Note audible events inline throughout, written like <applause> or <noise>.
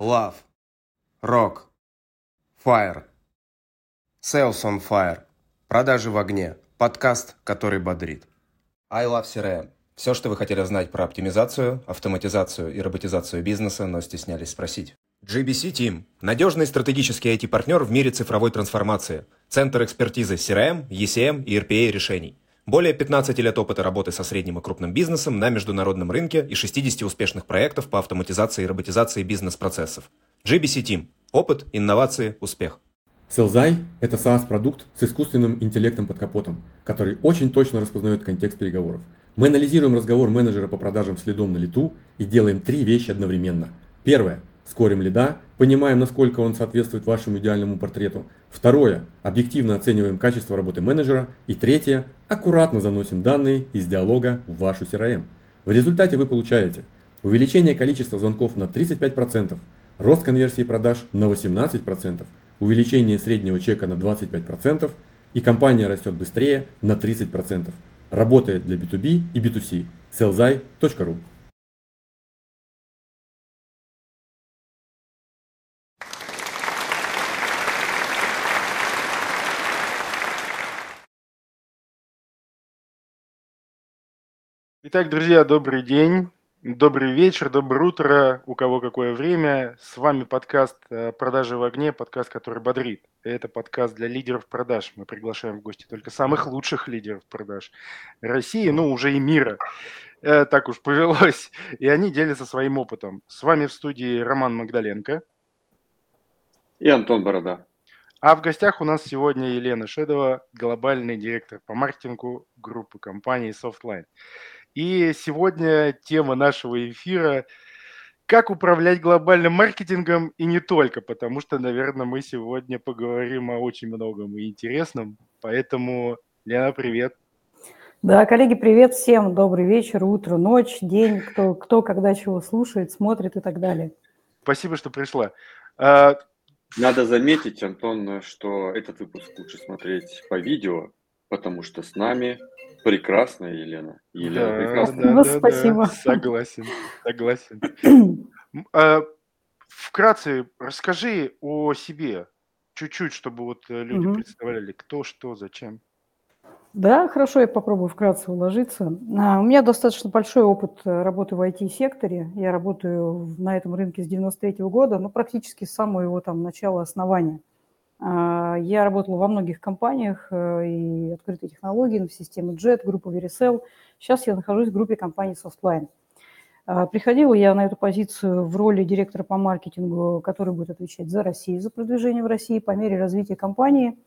Love. Rock. Fire. Sales on Fire. Продажи в огне. Подкаст, который бодрит. I Love CRM. Все, что вы хотели знать про оптимизацию, автоматизацию и роботизацию бизнеса, но стеснялись спросить. GBC Team – надежный стратегический IT-партнер в мире цифровой трансформации. Центр экспертизы CRM, ECM и RPA решений – более 15 лет опыта работы со средним и крупным бизнесом на международном рынке и 60 успешных проектов по автоматизации и роботизации бизнес-процессов. GBC Team. Опыт, инновации, успех. Селзай – это SaaS-продукт с искусственным интеллектом под капотом, который очень точно распознает контекст переговоров. Мы анализируем разговор менеджера по продажам следом на лету и делаем три вещи одновременно. Первое – скорим лида, понимаем, насколько он соответствует вашему идеальному портрету. Второе – объективно оцениваем качество работы менеджера. И третье – аккуратно заносим данные из диалога в вашу CRM. В результате вы получаете увеличение количества звонков на 35%, рост конверсии продаж на 18%, увеличение среднего чека на 25% и компания растет быстрее на 30%. Работает для B2B и B2C. sellzai.ru Итак, друзья, добрый день, добрый вечер, доброе утро, у кого какое время. С вами подкаст э, «Продажи в огне», подкаст, который бодрит. Это подкаст для лидеров продаж. Мы приглашаем в гости только самых лучших лидеров продаж России, ну, уже и мира. Э, так уж повелось. И они делятся своим опытом. С вами в студии Роман Магдаленко. И Антон Борода. А в гостях у нас сегодня Елена Шедова, глобальный директор по маркетингу группы компании Softline. И сегодня тема нашего эфира как управлять глобальным маркетингом и не только, потому что, наверное, мы сегодня поговорим о очень многом и интересном. Поэтому, Лена, привет. Да, коллеги, привет всем. Добрый вечер, утро, ночь, день, кто, кто когда чего слушает, смотрит и так далее. Спасибо, что пришла. А, Надо заметить, Антон, что этот выпуск лучше смотреть по видео, потому что с нами Прекрасная Елена. Елена да, прекрасная. Да, да, Спасибо. Да, согласен, согласен. <clears throat> А, вкратце расскажи о себе чуть-чуть, чтобы вот э, люди угу. представляли, кто, что, зачем. Да, хорошо, я попробую вкратце уложиться. А, у меня достаточно большой опыт э, работы в IT-секторе. Я работаю на этом рынке с 93 -го года, ну, практически с самого его там начала основания. А, я работала во многих компаниях э, и открытые технологии, в системе JET, группа Vericel. Сейчас я нахожусь в группе компании Softline. А, приходила я на эту позицию в роли директора по маркетингу, который будет отвечать за Россию, за продвижение в России по мере развития компании.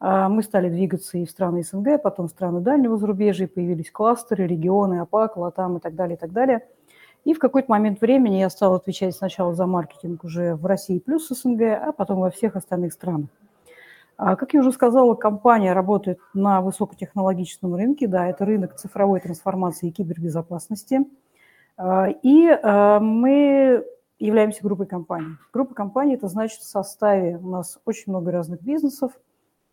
А, мы стали двигаться и в страны СНГ, потом в страны дальнего зарубежья, появились кластеры, регионы, АПАК, ЛАТАМ и так далее, и так далее. И в какой-то момент времени я стала отвечать сначала за маркетинг уже в России плюс СНГ, а потом во всех остальных странах. А, как я уже сказала, компания работает на высокотехнологичном рынке, да, это рынок цифровой трансформации и кибербезопасности. А, и а, мы являемся группой компаний. Группа компаний – это значит в составе у нас очень много разных бизнесов –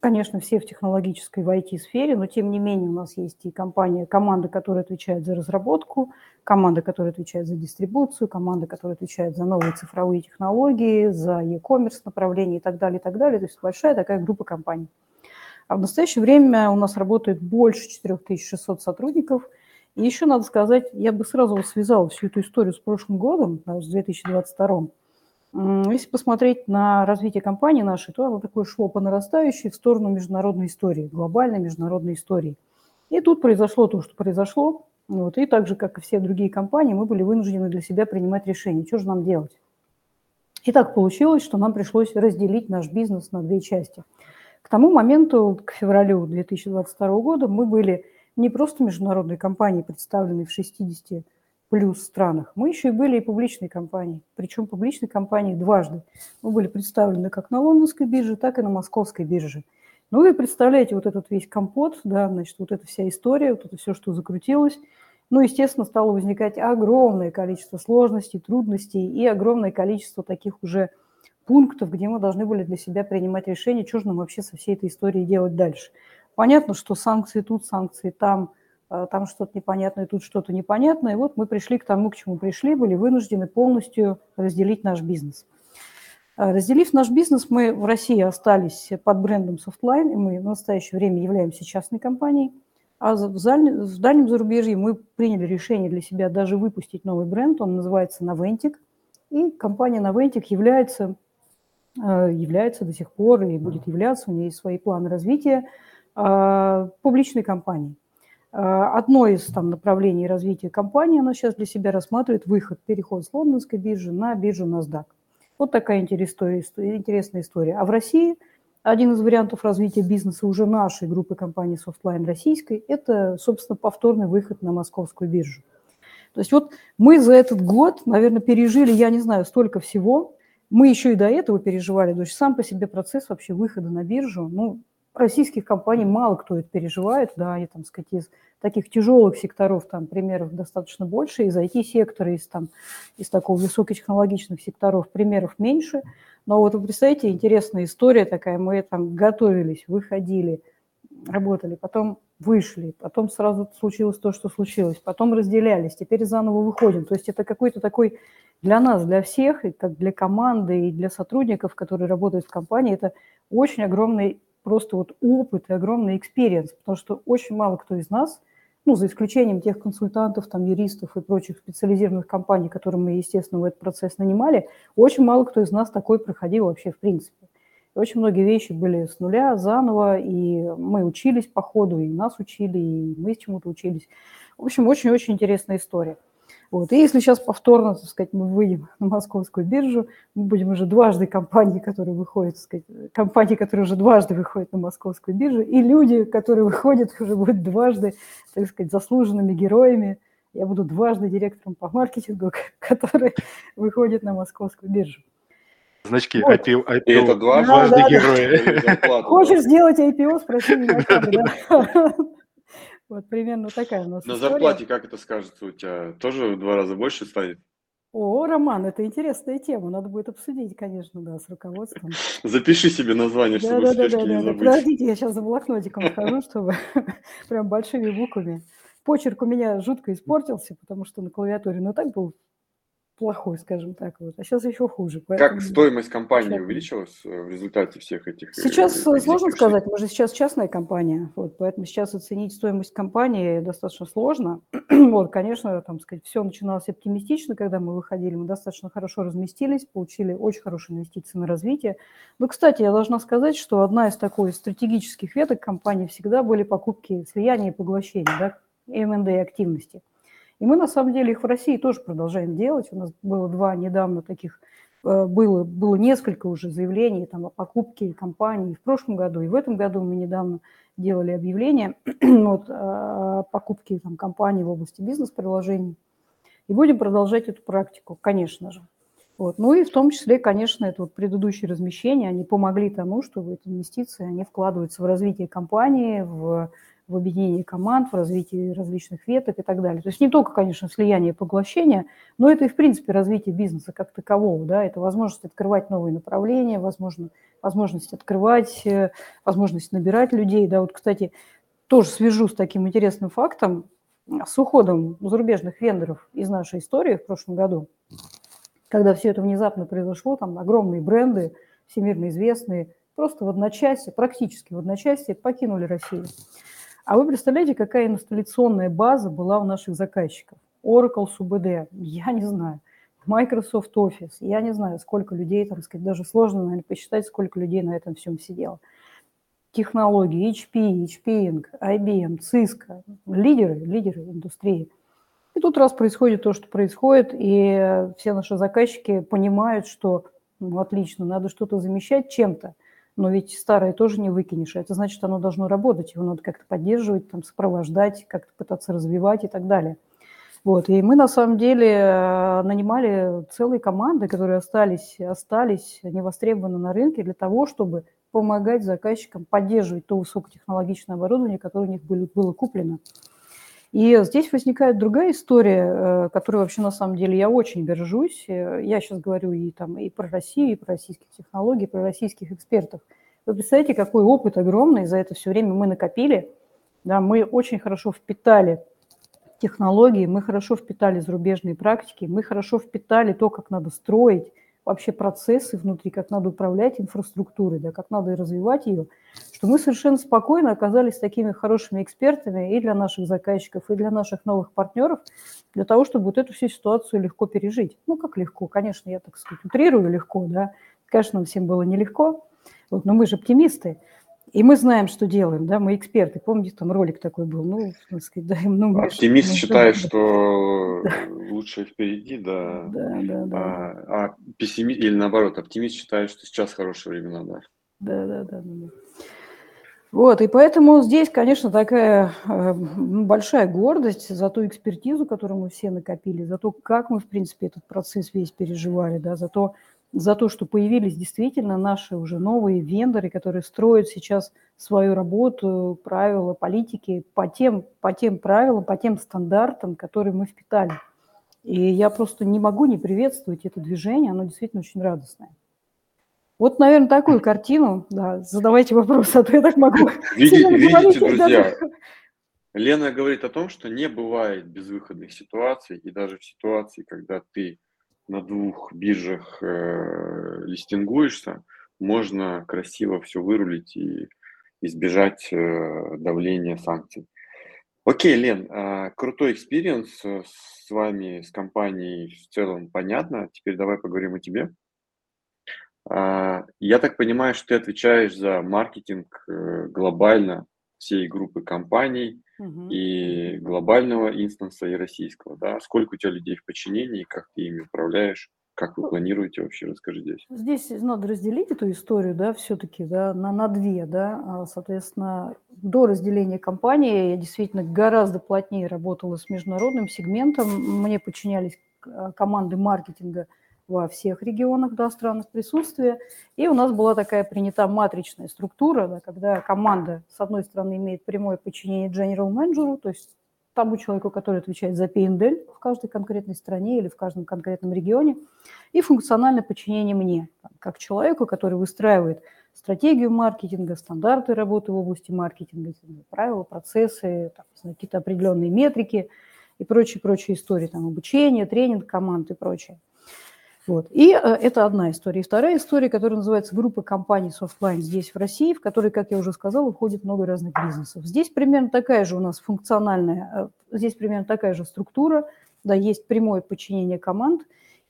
Конечно, все в технологической, в IT-сфере, но тем не менее у нас есть и компания, команда, которая отвечает за разработку, команда, которая отвечает за дистрибуцию, команда, которая отвечает за новые цифровые технологии, за e-commerce направление и так далее, и так далее. То есть большая такая группа компаний. А в настоящее время у нас работает больше 4600 сотрудников. И еще надо сказать, я бы сразу связала всю эту историю с прошлым годом, с 2022 если посмотреть на развитие компании нашей, то оно такое шло по нарастающей в сторону международной истории, глобальной международной истории. И тут произошло то, что произошло. Вот, и так же, как и все другие компании, мы были вынуждены для себя принимать решение, что же нам делать. И так получилось, что нам пришлось разделить наш бизнес на две части. К тому моменту, к февралю 2022 года, мы были не просто международной компанией, представленной в 60 плюс странах, мы еще и были и публичной компанией. Причем публичной компанией дважды. Мы были представлены как на лондонской бирже, так и на московской бирже. Ну вы представляете вот этот весь компот, да, значит, вот эта вся история, вот это все, что закрутилось. Ну, естественно, стало возникать огромное количество сложностей, трудностей и огромное количество таких уже пунктов, где мы должны были для себя принимать решение, что же нам вообще со всей этой историей делать дальше. Понятно, что санкции тут, санкции там – там что-то непонятное, тут что-то непонятное. И вот мы пришли к тому, к чему пришли, были вынуждены полностью разделить наш бизнес. А, разделив наш бизнес, мы в России остались под брендом Softline, и мы в настоящее время являемся частной компанией. А в, в дальнем зарубежье мы приняли решение для себя даже выпустить новый бренд, он называется Naventic. И компания Naventic является, э, является до сих пор и будет являться, у нее есть свои планы развития, э, публичной компанией. Э, одно из там, направлений развития компании, она сейчас для себя рассматривает выход, переход с лондонской биржи на биржу NASDAQ. Вот такая интересная история. А в России – один из вариантов развития бизнеса уже нашей группы компаний Softline российской – это, собственно, повторный выход на московскую биржу. То есть вот мы за этот год, наверное, пережили, я не знаю, столько всего. Мы еще и до этого переживали. То есть сам по себе процесс вообще выхода на биржу, ну, российских компаний мало кто это переживает, да, и там, сказать, из таких тяжелых секторов там примеров достаточно больше, из IT-сектора, из, там, из такого высокотехнологичных секторов примеров меньше. Но вот вы представляете, интересная история такая, мы там готовились, выходили, работали, потом вышли, потом сразу случилось то, что случилось, потом разделялись, теперь заново выходим. То есть это какой-то такой для нас, для всех, и как для команды, и для сотрудников, которые работают в компании, это очень огромный просто вот опыт и огромный experience, потому что очень мало кто из нас, ну, за исключением тех консультантов, там, юристов и прочих специализированных компаний, которые мы, естественно, в этот процесс нанимали, очень мало кто из нас такой проходил вообще в принципе. И очень многие вещи были с нуля, заново, и мы учились по ходу, и нас учили, и мы чему-то учились. В общем, очень-очень интересная история. Вот. И если сейчас повторно, так сказать, мы выйдем на московскую биржу, мы будем уже дважды компании, которые выходят, так сказать, компании, которые уже дважды выходят на московскую биржу, и люди, которые выходят, <laughs> уже будут дважды, так сказать, заслуженными героями. Я буду дважды директором по маркетингу, <laughs> который выходит на московскую биржу. Значки вот. IPO, IPO. И это дважды да, да, герои. Да. Хочешь сделать IPO, спроси меня. <laughs> Да. Вот примерно такая у нас На история. зарплате как это скажется у тебя? Тоже в два раза больше станет? О, Роман, это интересная тема. Надо будет обсудить, конечно, да, с руководством. <laughs> Запиши себе название, чтобы да, да, да, да, не забыть. Подождите, я сейчас за блокнотиком хожу, <laughs> чтобы прям большими буквами. Почерк у меня жутко испортился, потому что на клавиатуре, ну так был плохой, скажем так. Вот. А сейчас еще хуже. Поэтому... Как стоимость компании увеличилась э, в результате всех этих... Э, сейчас сложно решений? сказать, мы же сейчас частная компания, вот, поэтому сейчас оценить стоимость компании достаточно сложно. <clears throat> вот, конечно, там, сказать, все начиналось оптимистично, когда мы выходили, мы достаточно хорошо разместились, получили очень хорошие инвестиции на развитие. Но, кстати, я должна сказать, что одна из такой стратегических веток компании всегда были покупки, слияния и поглощения, да, M&A активности. И мы, на самом деле, их в России тоже продолжаем делать. У нас было два недавно таких, э, было, было несколько уже заявлений там, о покупке компании в прошлом году, и в этом году мы недавно делали объявление <clears throat> вот, о покупке там, компании в области бизнес-приложений. И будем продолжать эту практику, конечно же. Вот. Ну и в том числе, конечно, это вот предыдущие размещения, они помогли тому, чтобы эти инвестиции, они вкладываются в развитие компании, в в объединении команд, в развитии различных веток и так далее. То есть не только, конечно, слияние и поглощение, но это и, в принципе, развитие бизнеса как такового. Да? Это возможность открывать новые направления, возможно, возможность открывать, э, возможность набирать людей. Да? Вот, кстати, тоже свяжу с таким интересным фактом, с уходом зарубежных вендоров из нашей истории в прошлом году, когда все это внезапно произошло, там огромные бренды, всемирно известные, просто в одночасье, практически в одночасье покинули Россию. А вы представляете, какая инсталляционная база была у наших заказчиков? Oracle СУБД, я не знаю. Microsoft Office, я не знаю, сколько людей, там сказать, даже сложно, наверное, посчитать, сколько людей на этом всем сидело. Технологии, HP, HP IBM, Cisco, лидеры, лидеры индустрии. И тут раз происходит то, что происходит, и все наши заказчики понимают, что ну, отлично, надо что-то замещать чем-то но ведь старое тоже не выкинешь. Это значит, оно должно работать, его надо как-то поддерживать, там, сопровождать, как-то пытаться развивать и так далее. Вот. И мы на самом деле э, нанимали целые команды, которые остались, остались невостребованы на рынке для того, чтобы помогать заказчикам поддерживать то высокотехнологичное оборудование, которое у них было куплено. И здесь возникает другая история, э, которой вообще на самом деле я очень горжусь. Э, я сейчас говорю и, там, и про Россию, и про российские технологии, и про российских экспертов. Вы представляете, какой опыт огромный за это все время мы накопили. Да, мы очень хорошо впитали технологии, мы хорошо впитали зарубежные практики, мы хорошо впитали то, как надо строить вообще процессы внутри, как надо управлять инфраструктурой, да, как надо развивать ее, что мы совершенно спокойно оказались такими хорошими экспертами и для наших заказчиков, и для наших новых партнеров, для того, чтобы вот эту всю ситуацию легко пережить. Ну, как легко, конечно, я, так сказать, утрирую легко, да, конечно, нам всем было нелегко, вот, но мы же оптимисты, и мы знаем, что делаем, да, мы эксперты. Помните, там ролик такой был, ну, так сказать, да, ну, Оптимист мы, считает, да, что <laughs> да. лучшее впереди, да. Да, да, да. А, а пессимист, или наоборот, оптимист считает, что сейчас хорошие времена, да. Да, да, да, да. Вот, и поэтому здесь, конечно, такая э, большая гордость за ту экспертизу, которую мы все накопили, за то, как мы, в принципе, этот процесс весь переживали, да, за то, за то, что появились действительно наши уже новые вендоры, которые строят сейчас свою работу, правила, политики по тем, по тем правилам, по тем стандартам, которые мы впитали. И я просто не могу не приветствовать это движение, оно действительно очень радостное. Вот, наверное, такую картину, да, задавайте вопросы, а то я так могу. Видите, видите друзья, Лена говорит о том, что не бывает безвыходных ситуаций, и даже в ситуации, когда ты на двух биржах э, листингуешься, можно красиво все вырулить и избежать э, давления санкций. Окей, Лен, э, крутой experience с вами, с компанией в целом понятно. Теперь давай поговорим о тебе. Э, я так понимаю, что ты отвечаешь за маркетинг э, глобально всей группы компаний и глобального инстанса, и российского, да? Сколько у тебя людей в подчинении, как ты ими управляешь? Как вы ну, планируете вообще? Расскажи здесь. Здесь надо разделить эту историю, да, все-таки, да, на, на две, да. А, соответственно, до разделения компании я действительно гораздо плотнее работала с международным сегментом. Мне подчинялись а, команды маркетинга – во всех регионах да, странах присутствия. И у нас была такая принята матричная структура, да, когда команда, с одной стороны, имеет прямое подчинение general менеджеру, то есть тому человеку, который отвечает за P&L в каждой конкретной стране или в каждом конкретном регионе, и функциональное подчинение мне, как человеку, который выстраивает стратегию маркетинга, стандарты работы в области маркетинга, правила, процессы, какие-то определенные метрики и прочие-прочие истории, там, обучение, тренинг команд и прочее. Вот. И э, это одна история. И вторая история, которая называется группа компаний Softline здесь, в России, в которой, как я уже сказала, входит много разных бизнесов. Здесь примерно такая же у нас функциональная, э, здесь примерно такая же структура, да, есть прямое подчинение команд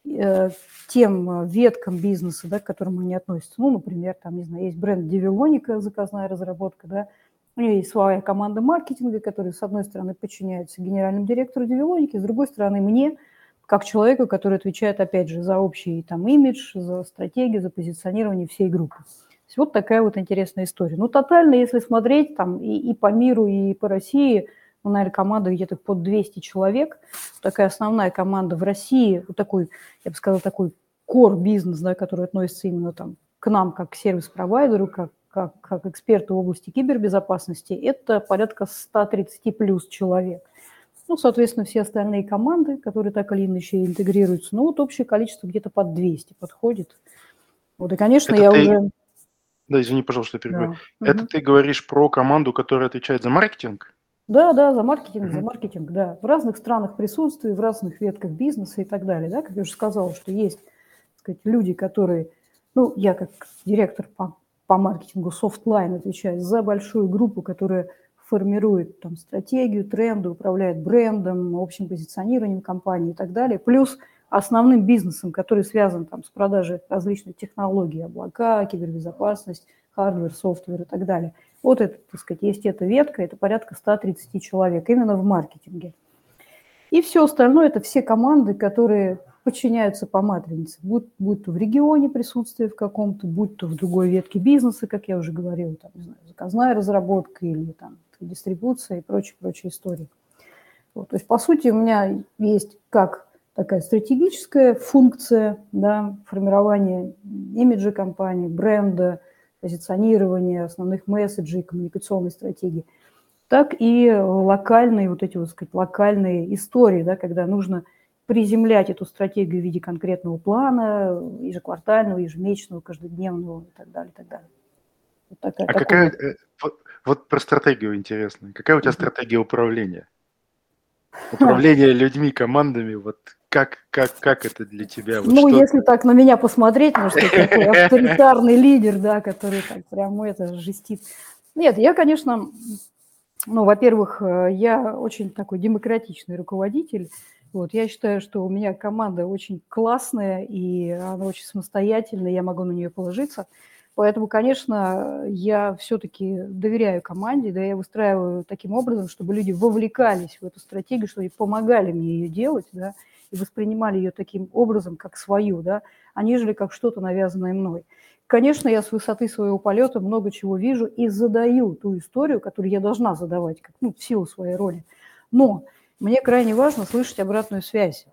э, тем веткам бизнеса, да, к которым они относятся. Ну, например, там, не знаю, есть бренд Девилоника, заказная разработка, да, у нее есть своя команда маркетинга, которая, с одной стороны, подчиняется генеральному директору Девилоники, с другой стороны, мне – как человеку, который отвечает, опять же, за общий там имидж, за стратегию, за позиционирование всей группы. вот такая вот интересная история. Ну, тотально, если смотреть там и, и по миру, и по России, ну, наверное, команда где-то под 200 человек. Такая основная команда в России, вот такой, я бы сказала, такой core бизнес, да, который относится именно там к нам, как к сервис-провайдеру, как, как, как эксперту в области кибербезопасности, это порядка 130 плюс человек. Ну, соответственно, все остальные команды, которые так или иначе интегрируются, ну, вот общее количество где-то под 200 подходит. Вот, и, конечно, Это я ты... уже... Да, извини, пожалуйста, перебью. Да. Это угу. ты говоришь про команду, которая отвечает за маркетинг? Да, да, за маркетинг, uh за маркетинг, да. В разных странах присутствие, в разных ветках бизнеса и так далее, да, как я уже сказала, что есть, так сказать, люди, которые, ну, я как директор по, по маркетингу Softline отвечаю за большую группу, которая формирует там, стратегию, тренды, управляет брендом, общим позиционированием компании и так далее, плюс основным бизнесом, который связан там, с продажей различных технологий, облака, кибербезопасность, hardware, software и так далее. Вот это, так сказать, есть эта ветка, это порядка 130 человек именно в маркетинге. И все остальное – это все команды, которые подчиняются по матрице, будь, будь то в регионе присутствие в каком-то, будь то в другой ветке бизнеса, как я уже говорила, там, не знаю, заказная разработка или там дистрибуция и прочие-прочие истории. Вот, то есть, по сути, у меня есть как такая стратегическая функция да, формирования имиджа компании, бренда, позиционирования основных месседжей, коммуникационной стратегии, так и локальные, вот эти вот, сказать, локальные истории, да, когда нужно приземлять эту стратегию в виде конкретного плана, ежеквартального, ежемесячного, каждодневного и так далее, и так далее. Вот такая, а какая, э, вот, вот про стратегию интересно. Какая у тебя стратегия управления? <laughs> Управление людьми, командами, вот как, как, как это для тебя? Вот ну, что... если так на меня посмотреть, может, ты такой авторитарный лидер, да, который так прямо это жестит. Нет, я, конечно, ну, во-первых, э, я очень такой демократичный руководитель. Вот, я считаю, что у меня команда очень классная, и она очень самостоятельная, я могу на нее положиться. Поэтому, конечно, я все-таки доверяю команде, да, я выстраиваю таким образом, чтобы люди вовлекались в эту стратегию, чтобы они помогали мне ее делать, да, и воспринимали ее таким образом, как свою, да, а нежели как что-то навязанное мной. Конечно, я с высоты своего полета много чего вижу и задаю ту историю, которую я должна задавать, как, ну, в силу своей роли. Но мне крайне важно слышать обратную связь.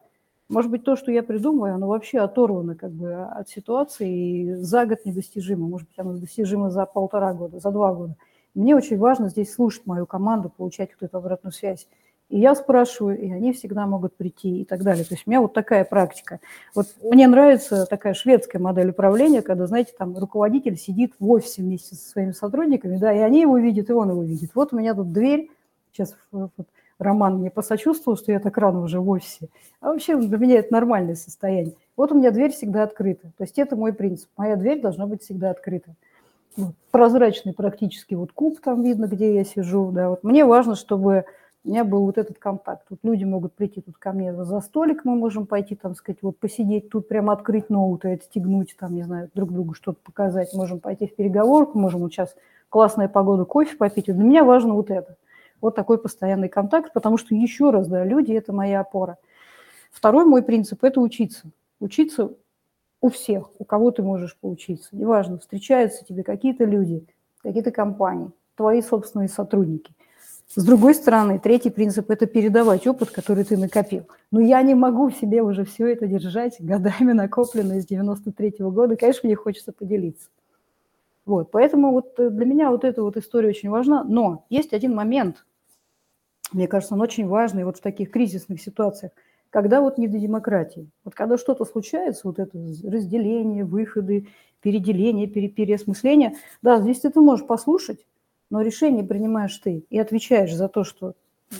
Может быть, то, что я придумываю, оно вообще оторвано как бы от ситуации и за год недостижимо. Может быть, оно достижимо за полтора года, за два года. Мне очень важно здесь слушать мою команду, получать вот эту обратную связь. И я спрашиваю, и они всегда могут прийти и так далее. То есть у меня вот такая практика. Вот мне нравится такая шведская модель управления, когда, знаете, там руководитель сидит в офисе вместе со своими сотрудниками, да, и они его видят, и он его видит. Вот у меня тут дверь, сейчас вот, Роман мне посочувствовал, что я так рано уже в офисе. А вообще для меня это нормальное состояние. Вот у меня дверь всегда открыта. То есть это мой принцип. Моя дверь должна быть всегда открыта. Вот, прозрачный практически вот куб там видно, где я сижу. Да. Вот мне важно, чтобы у меня был вот этот контакт. Вот люди могут прийти тут ко мне за столик, мы можем пойти, там, сказать, вот посидеть тут, прямо открыть ноут и отстегнуть, там, не знаю, друг другу что-то показать. Можем пойти в переговорку, можем вот сейчас классная погода, кофе попить. Вот для меня важно вот это – вот такой постоянный контакт, потому что, еще раз, да, люди – это моя опора. Второй мой принцип – это учиться. Учиться у всех, у кого ты можешь поучиться. Неважно, встречаются тебе какие-то люди, какие-то компании, твои собственные сотрудники. С другой стороны, третий принцип – это передавать опыт, который ты накопил. Но я не могу в себе уже все это держать, годами накопленное с 93 -го года. Конечно, мне хочется поделиться. Вот, поэтому вот э, для меня вот эта вот история очень важна. Но есть один момент, мне кажется, он очень важный вот в таких кризисных ситуациях, когда вот не до демократии. Вот когда что-то случается, вот это разделение, выходы, переделение, переосмысление, да, здесь ты можешь послушать, но решение принимаешь ты и отвечаешь за то, что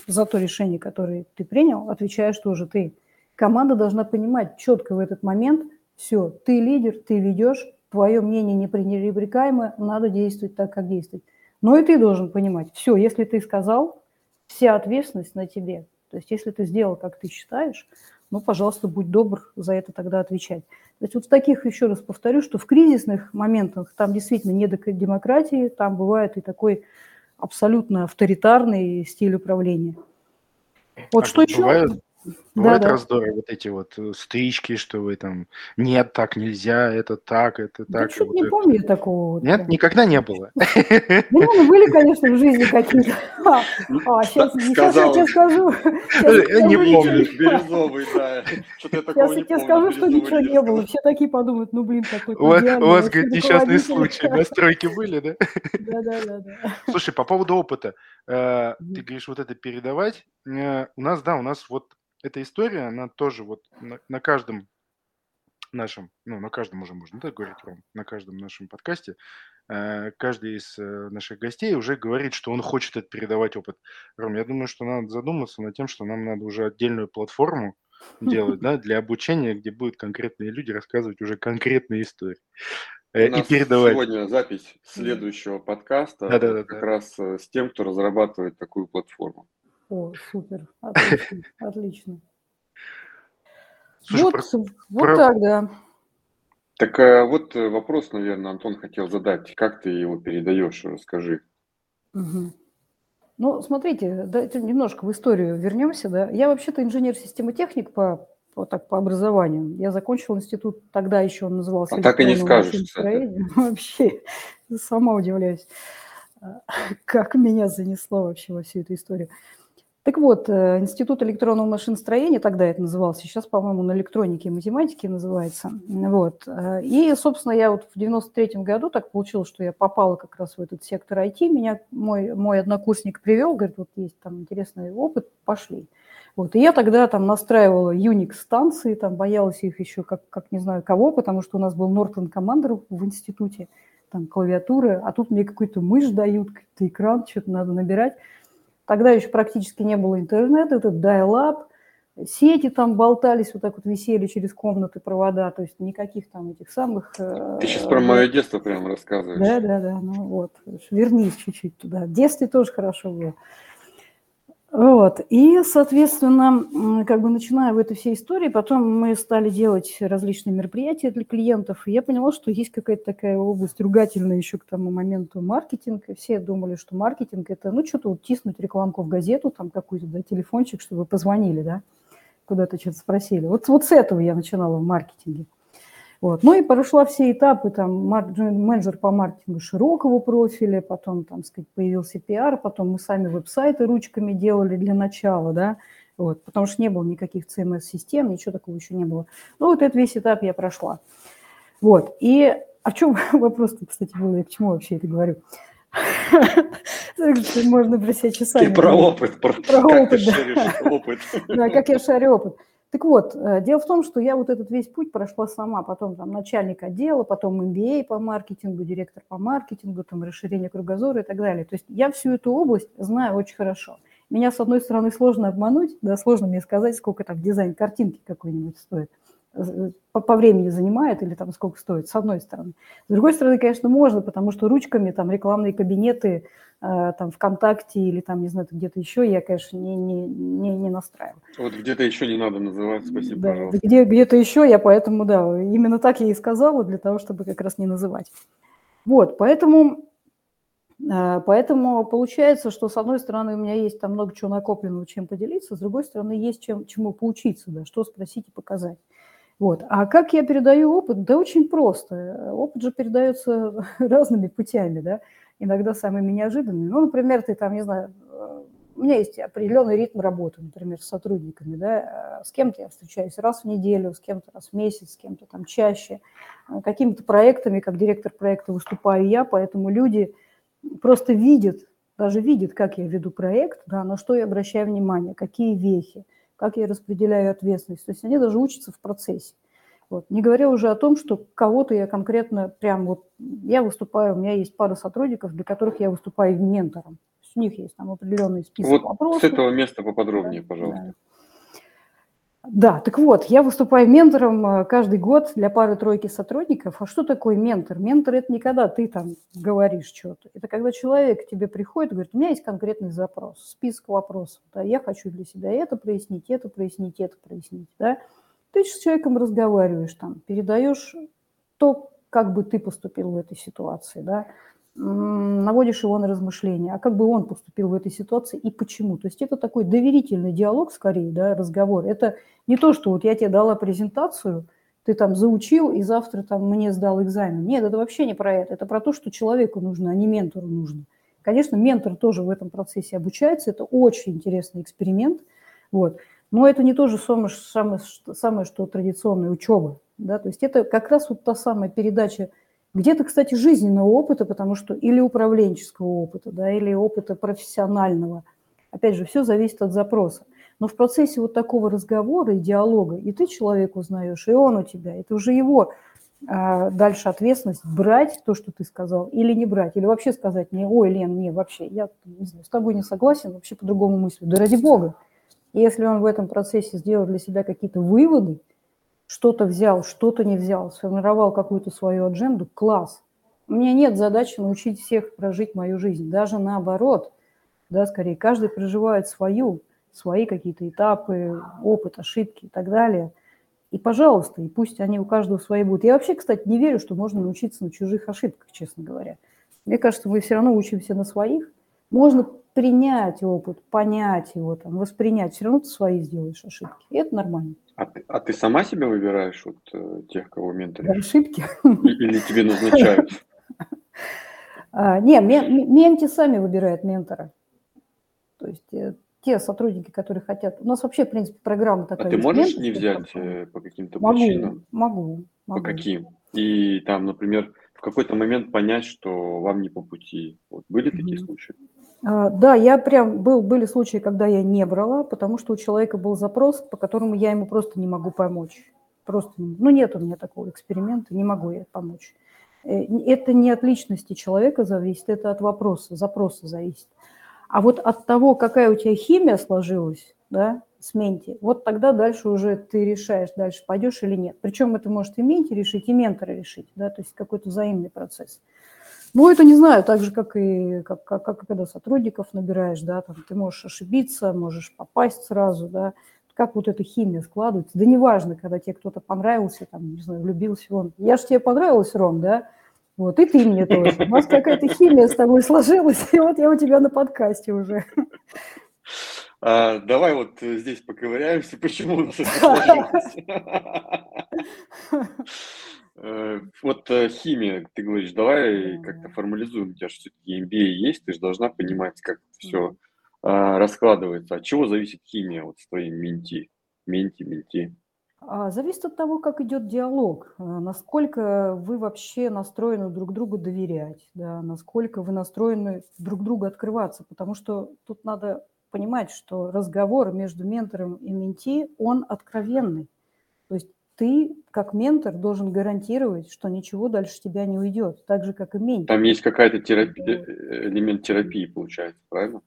за то решение, которое ты принял, отвечаешь тоже ты. Команда должна понимать четко в этот момент, все, ты лидер, ты ведешь, твое мнение непренебрекаемое, надо действовать так, как действовать. Но и ты должен понимать, все, если ты сказал, вся ответственность на тебе. То есть если ты сделал, как ты считаешь, ну, пожалуйста, будь добр за это тогда отвечать. То есть вот в таких, еще раз повторю, что в кризисных моментах там действительно не до демократии, там бывает и такой абсолютно авторитарный стиль управления. Вот а что еще? Бывают, Бывают да, раздоры, вот эти вот э, стычки, что вы там, нет, так нельзя, это так, это да так. что вот не это. помню такого. Вот. Нет, никогда не было. <laughs> Ну, были, конечно, в жизни <laughs> какие-то. А, а сейчас, сейчас я тебе скажу. <laughs> Не помню. Бирюзовый, да. Сейчас я тебе скажу, что ничего не было. Все такие подумают, ну, блин, какой У вас, у вас говорит, несчастные случаи на стройке были, да? Да, да, да, да. Слушай, по поводу опыта. Э, ты говоришь, вот это передавать. Э, у нас, да, у нас вот эта история, она тоже вот на, на каждом нашем, ну, на каждом уже можно так говорить, Ром, на каждом нашем подкасте, э, каждый из э, наших гостей уже говорит, что он хочет это передавать опыт. Ром, я думаю, что надо задуматься над тем, что нам надо уже отдельную платформу <laughs> делать, да, для обучения, где будут конкретные люди рассказывать уже конкретные истории. Э, У и передавать. сегодня запись следующего подкаста да, да, да, как да. раз с тем, кто разрабатывает такую платформу. О, супер, отлично, <laughs> отлично. Слушай, вот, про, вот про... так, да. Так а вот э, вопрос, наверное, Антон хотел задать. Как ты его передаешь? Расскажи. Угу. Ну, смотрите, да, немножко в историю вернемся. Да. Я вообще-то инженер-системотехник по, по, так, по образованию. Я закончил институт, тогда еще он назывался... А так и не скажешь, кстати. <laughs> Вообще, сама удивляюсь, <laughs> как меня занесло вообще во всю эту историю. Так вот, э, Институт электронного машиностроения, тогда это назывался, сейчас, по-моему, на электронике и математике называется. Вот. Э, и, собственно, я вот в 93 году так получилось, что я попала как раз в этот сектор IT. Меня мой, мой однокурсник привел, говорит, вот есть там интересный опыт, пошли. Вот. И я тогда там настраивала Unix-станции, там боялась их еще как, как не знаю кого, потому что у нас был Norton Commander в институте, там клавиатуры, а тут мне какой-то мышь дают, какой-то экран, что-то надо набирать. Тогда еще практически не было интернета, этот dial-up, сети там болтались, вот так вот висели через комнаты провода, то есть никаких там этих самых... Ты сейчас про мое детство прямо рассказываешь. Да, да, да, ну вот, вернись чуть-чуть туда. В детстве тоже хорошо было. Вот. И, соответственно, как бы начиная в этой всей истории, потом мы стали делать различные мероприятия для клиентов, и я поняла, что есть какая-то такая область ругательная еще к тому моменту маркетинг, и все думали, что маркетинг – это, ну, что-то вот тиснуть рекламку в газету, там какой-то, да, телефончик, чтобы позвонили, да, куда-то что-то спросили. Вот, вот с этого я начинала в маркетинге. Вот. Ну и прошла все этапы, там, менеджер по маркетингу широкого профиля, потом, там, сказать, появился пиар, потом мы сами веб-сайты ручками делали для начала, да, вот, потому что не было никаких CMS-систем, ничего такого еще не было. Ну, вот этот весь этап я прошла. Вот, и, а в чем вопрос кстати, был, я к чему вообще это говорю? <laughs> Можно про себя часами. Ты про опыт, про, про опыт, да. опыт. Да, как я шарю опыт. Так вот, э, дело в том, что я вот этот весь путь прошла сама, потом там начальник отдела, потом MBA по маркетингу, директор по маркетингу, там расширение кругозора и так далее. То есть я всю эту область знаю очень хорошо. Меня, с одной стороны, сложно обмануть, да, сложно мне сказать, сколько там дизайн картинки какой-нибудь стоит, э, по, по времени занимает или там сколько стоит, с одной стороны. С другой стороны, конечно, можно, потому что ручками там рекламные кабинеты, там ВКонтакте или там, не знаю, где-то еще, я, конечно, не, не, не, не настраиваю. Вот где-то еще не надо называть, спасибо, да, пожалуйста. Где, где-то еще я поэтому, да, именно так я и сказала, для того, чтобы как раз не называть. Вот, поэтому, э, поэтому получается, что с одной стороны у меня есть там много чего накопленного, чем поделиться, с другой стороны есть чем, чему поучиться, да, что спросить и показать. Вот. А как я передаю опыт? Да очень просто. Опыт же передается <laughs> разными путями, да иногда самыми неожиданными. Ну, например, ты там, не знаю, э, у меня есть определенный ритм работы, например, с сотрудниками, да, э, с кем-то я встречаюсь раз в неделю, с кем-то раз в месяц, с кем-то там чаще, э, какими-то проектами, как директор проекта выступаю я, поэтому люди просто видят, даже видят, как я веду проект, да, на что я обращаю внимание, какие вехи, как я распределяю ответственность. То есть они даже учатся в процессе. Вот. Не говоря уже о том, что кого-то я конкретно прям вот, я выступаю, у меня есть пара сотрудников, для которых я выступаю ментором. У них есть там определенный список вот вопросов. с этого места поподробнее, да, пожалуйста. Да. Да, так вот, я выступаю ментором э, каждый год для пары-тройки сотрудников. А что такое ментор? Ментор – это не когда ты там говоришь что-то. Это когда человек к тебе приходит и говорит, у меня есть конкретный запрос, список вопросов. Да, я хочу для себя это прояснить, это прояснить, это прояснить. Да? Ты с человеком разговариваешь, там, передаешь то, как бы ты поступил в этой ситуации, да, наводишь его на размышления, а как бы он поступил в этой ситуации и почему. То есть это такой доверительный диалог скорее, да, разговор. Это не то, что вот я тебе дала презентацию, ты там заучил и завтра там мне сдал экзамен. Нет, это вообще не про это. Это про то, что человеку нужно, а не ментору нужно. Конечно, ментор тоже в этом процессе обучается. Это очень интересный эксперимент. Вот. Но это не то же самое, самое, самое что традиционная учеба. Да? То есть это как раз вот та самая передача где-то, кстати, жизненного опыта, потому что или управленческого опыта, да, или опыта профессионального. Опять же, все зависит от запроса. Но в процессе вот такого разговора и диалога и ты человека узнаешь, и он у тебя. Это уже его а, дальше ответственность брать то, что ты сказал, или не брать, или вообще сказать мне, ой, Лен, не, вообще, я не знаю, с тобой не согласен, вообще по-другому мыслю. Да ради бога, если он в этом процессе сделал для себя какие-то выводы, что-то взял, что-то не взял, сформировал какую-то свою адженду, класс. У меня нет задачи научить всех прожить мою жизнь. Даже наоборот, да, скорее, каждый проживает свою, свои какие-то этапы, опыт, ошибки и так далее. И, пожалуйста, и пусть они у каждого свои будут. Я вообще, кстати, не верю, что можно научиться на чужих ошибках, честно говоря. Мне кажется, мы все равно учимся на своих. Можно принять опыт, понять его, там, воспринять, все равно ты свои сделаешь ошибки. И это нормально. А ты, а ты сама себя выбираешь, вот э, тех, кого менторишь? Ошибки? Или тебе назначают? <laughs> А, не, менти сами выбирают ментора. То есть э, те сотрудники, которые хотят... У нас вообще, в принципе, программа такая. А ты можешь не взять э, по каким-то причинам? Могу, могу. По каким? И там, например, в какой-то момент понять, что вам не по пути. Вот были такие случаи? А, да, я прям был, были случаи, когда я не брала, потому что у человека был запрос, по которому я ему просто не могу помочь. Просто, ну нет у меня такого эксперимента, не могу я помочь. Э, это не от личности человека зависит, это от вопроса, запроса зависит. А вот от того, какая у тебя химия сложилась, да, с менти, вот тогда дальше уже ты решаешь, дальше пойдешь или нет. Причем это может и менти решить, и ментора решить, да, то есть какой-то взаимный процесс. Ну, это не знаю, так же, как и как, как, как когда сотрудников набираешь, да, там ты можешь ошибиться, можешь попасть сразу, да, как вот эта химия складывается. Да неважно, когда тебе кто-то понравился, там, не знаю, влюбился он. Я же тебе понравилась, Ром, да? Вот, и ты мне тоже. У нас какая-то химия с тобой сложилась, и вот я у тебя на подкасте уже. А, давай вот здесь поковыряемся, почему у нас это <laughs> сложилось. Э, вот э, химия, ты говоришь, давай как-то формализуем. У тебя же все-таки MBA есть, ты же должна понимать, как все а, раскладывается. От чего зависит химия вот с твоим менти? Менти, менти. А, зависит от того, как идет диалог, а, насколько вы вообще настроены друг другу доверять, да, насколько вы настроены друг другу открываться, потому что тут надо понимать, что разговор между ментором и менти, он откровенный. То есть ты, как ментор, должен гарантировать, что ничего дальше тебя не уйдет, так же, как и ментор. Там есть какая-то терапия, элемент терапии, получается, правильно?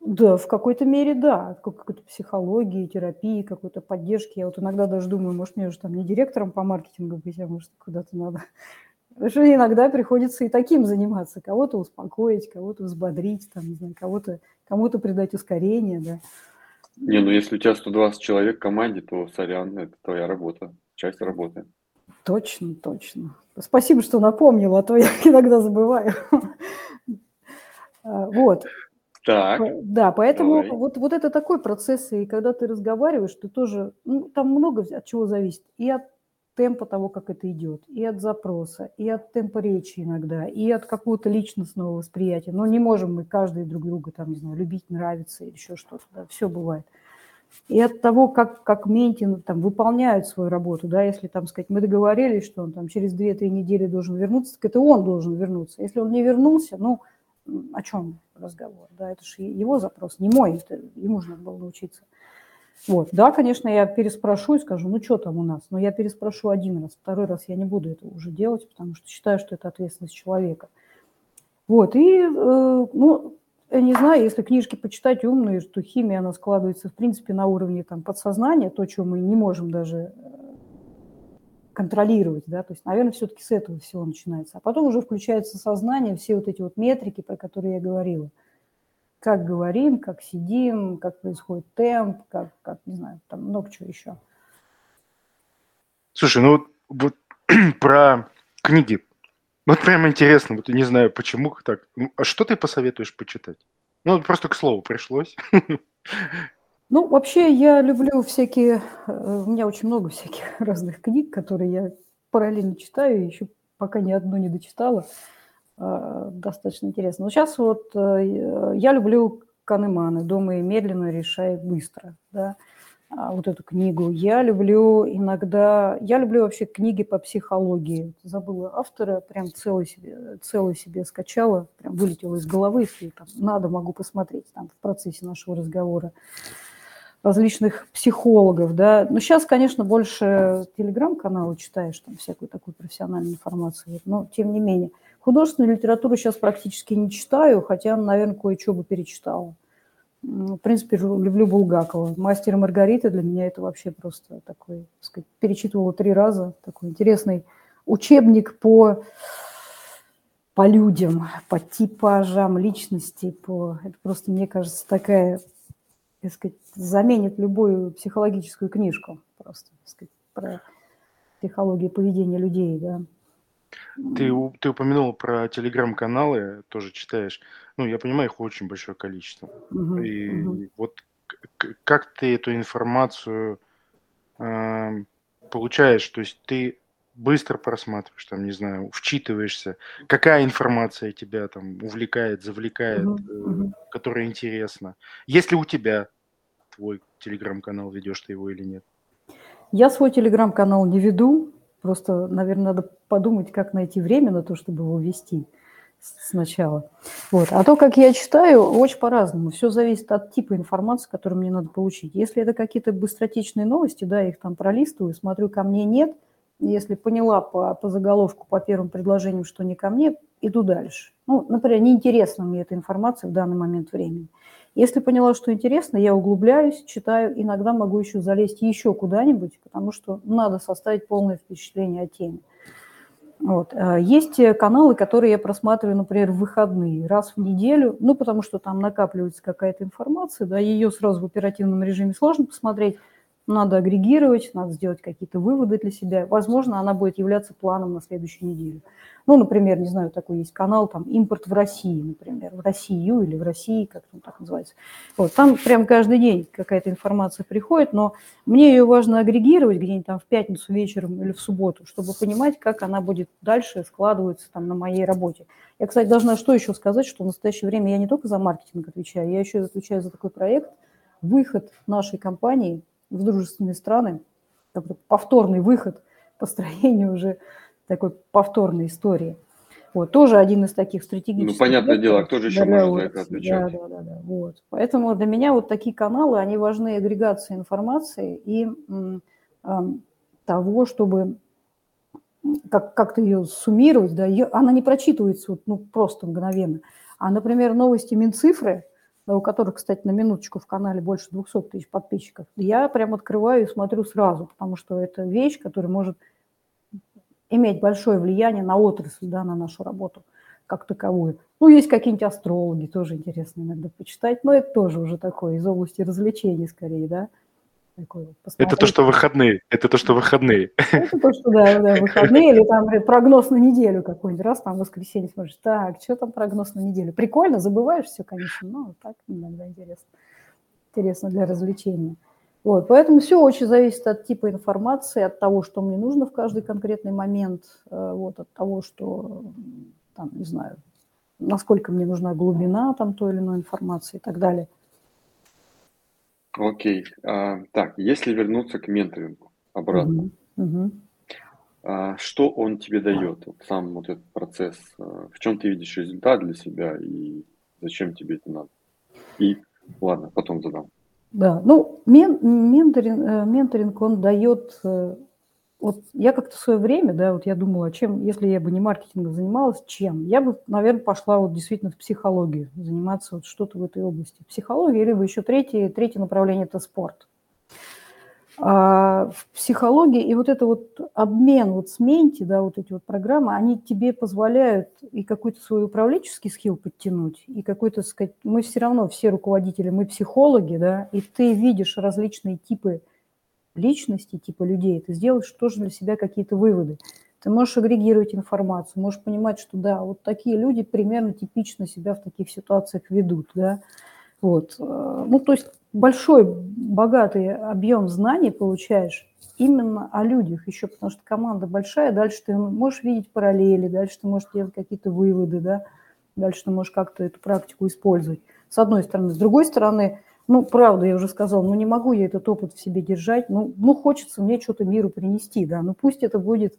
Да, в какой-то мере да, какой-то психологии, терапии, какой-то поддержки. Я вот иногда даже думаю, может, мне уже там не директором по маркетингу быть, а может, куда-то надо. Потому что иногда приходится и таким заниматься. Кого-то успокоить, кого-то взбодрить, там, не знаю, кого-то, кому-то придать ускорение, да. Не, ну если у тебя 120 человек в команде, то, сорян, это твоя работа, часть работы. Точно, точно. Спасибо, что напомнил, а то я <laughs> иногда забываю. А, вот. Так. Да, поэтому вот, вот это такой процесс, и когда ты разговариваешь, ты тоже, ну, там много от чего зависит. И от темпа того, как это идет, и от запроса, и от темпа речи иногда, и от какого-то личностного восприятия. Но не можем мы каждый друг друга, там, не знаю, любить, нравиться или еще что-то, да, все бывает. И от того, как, как Ментин там выполняют свою работу, да, если там сказать, мы договорились, что он там через 2-3 недели должен вернуться, так это он должен вернуться. Если он не вернулся, ну, о чем разговор, да, это же его запрос, не мой, это ему же надо было научиться. Вот, да, конечно, я переспрошу и скажу, ну что там у нас, но я переспрошу один раз, второй раз я не буду это уже делать, потому что считаю, что это ответственность человека. Вот, и, э, ну, я не знаю, если книжки почитать умные, что химия, она складывается, в принципе, на уровне там, подсознания, то, что мы не можем даже э, контролировать, да, то есть, наверное, все-таки с этого всего начинается. А потом уже включается сознание, все вот эти вот метрики, про которые я говорила. Как говорим, как сидим, как происходит темп, как, как не знаю, там много чего еще. Слушай, ну вот, вот <clears throat> про книги. Вот прям интересно, вот не знаю, почему так. Ну, а что ты посоветуешь почитать? Ну, просто к слову пришлось. <laughs> Ну, вообще, я люблю всякие... Э, у меня очень много всяких <laughs> разных книг, которые я параллельно читаю, еще пока ни одну не дочитала. Достаточно интересно. Но сейчас вот э, я люблю Канеманы «Думай медленно, решай быстро». Да? А, вот эту книгу. Я люблю иногда... Я люблю вообще книги по психологии. Забыла автора, прям целый себе, целый себе скачала, прям вылетела из головы, если там надо, могу посмотреть там в процессе нашего разговора различных психологов, да. Но сейчас, конечно, больше телеграм-каналы читаешь, там всякую такую профессиональную информацию, но тем не менее. Художественную литературу сейчас практически не читаю, хотя, наверное, кое-что бы перечитала. В принципе, люблю Булгакова. «Мастер и Маргарита» для меня это вообще просто такой, так сказать, перечитывала три раза. Такой интересный учебник по, по людям, по типажам личности. По... Это просто, мне кажется, такая так сказать, заменит любую психологическую книжку просто, так сказать, про психологию поведения людей, да. Ты, ты упомянул про телеграм-каналы, тоже читаешь. Ну, я понимаю, их очень большое количество. Угу, И угу. вот как ты эту информацию э, получаешь? То есть ты быстро просматриваешь, там, не знаю, вчитываешься, какая информация тебя там увлекает, завлекает, угу, э, угу. которая интересна. Если у тебя твой телеграм-канал, ведешь ты его или нет? Я свой телеграм-канал не веду, просто, наверное, надо подумать, как найти время на то, чтобы его вести сначала. Вот. А то, как я читаю, очень по-разному. Все зависит от типа информации, которую мне надо получить. Если это какие-то быстротечные новости, да, их там пролистываю, смотрю, ко мне нет – Если поняла по, по заголовку, по первым предложениям, что не ко мне, иду дальше. Ну, например, неинтересна мне эта информация в данный момент времени. Если поняла, что интересно, я углубляюсь, читаю, иногда могу еще залезть еще куда-нибудь, потому что надо составить полное впечатление о теме. Вот. А есть каналы, которые я просматриваю, например, в выходные, раз в неделю, ну, потому что там накапливается какая-то информация, да, ее сразу в оперативном режиме сложно посмотреть, надо агрегировать, надо сделать какие-то выводы для себя. Возможно, она будет являться планом на следующую неделю. Ну, например, не знаю, такой есть канал, там, импорт в России, например, в Россию или в России, как он так называется. Вот, там прям каждый день какая-то информация приходит, но мне ее важно агрегировать где-нибудь там в пятницу вечером или в субботу, чтобы понимать, как она будет дальше складываться там на моей работе. Я, кстати, должна что еще сказать, что в настоящее время я не только за маркетинг отвечаю, я еще отвечаю за такой проект, выход нашей компании в дружественные страны, повторный выход, построение уже такой повторной истории. Вот, тоже один из таких стратегических... Ну, понятное дело, а кто же еще может за это отвечать? Да, да, да, да. Вот. Поэтому для меня вот такие каналы, они важны агрегации информации и э, того, чтобы как, как-то ее суммировать, да, ее, она не прочитывается вот, ну, просто мгновенно. А, например, новости Минцифры, у которых, кстати, на минуточку в канале больше 200 тысяч подписчиков, я прям открываю и смотрю сразу, потому что это вещь, которая может иметь большое влияние на отрасль, да, на нашу работу как таковую. Ну, есть какие-нибудь астрологи, тоже интересно иногда почитать, но это тоже уже такое из области развлечений скорее, да. Такое, это то, что выходные. Это то, что выходные. Это то, что, да, да, <laughs> выходные, или там прогноз на неделю какой-нибудь, раз там в воскресенье смотришь, так, что там прогноз на неделю? Прикольно, забываешь все, конечно, но так иногда интересно. Интересно для развлечения. Вот, поэтому все очень зависит от типа информации, от того, что мне нужно в каждый конкретный момент, э, вот, от того, что, там, не знаю, насколько мне нужна глубина там той или иной информации и так далее. Окей. А, так, если вернуться к менторингу обратно, угу. Угу. А, что он тебе дает, вот сам вот этот процесс, а, в чем ты видишь результат для себя и зачем тебе это надо? И ладно, потом задам. Да, ну, мен, менторинг, э, менторинг, он дает... Вот я как-то в свое время, да, вот я думала, чем, если я бы не маркетингом занималась, чем? Я бы, наверное, пошла вот действительно в психологию, заниматься вот что-то в этой области. Психология, либо еще третье, третье направление – это спорт. А в психологии и вот это вот обмен вот с менти, да, вот эти вот программы, они тебе позволяют и какой-то свой управленческий скилл подтянуть, и какой-то, сказать, мы все равно все руководители, мы психологи, да, и ты видишь различные типы личности, типа людей, ты сделаешь тоже для себя какие-то выводы. Ты можешь агрегировать информацию, можешь понимать, что да, вот такие люди примерно типично себя в таких ситуациях ведут, да, вот. Э, ну, то есть большой, богатый объем знаний получаешь именно о людях еще, потому что команда большая, дальше ты можешь видеть параллели, дальше ты можешь делать какие-то выводы, да, дальше ты можешь как-то эту практику использовать. С одной стороны. С другой стороны, ну, правда, я уже сказала, ну, не могу я этот опыт в себе держать, ну, ну хочется мне что-то миру принести, да, ну, пусть это будет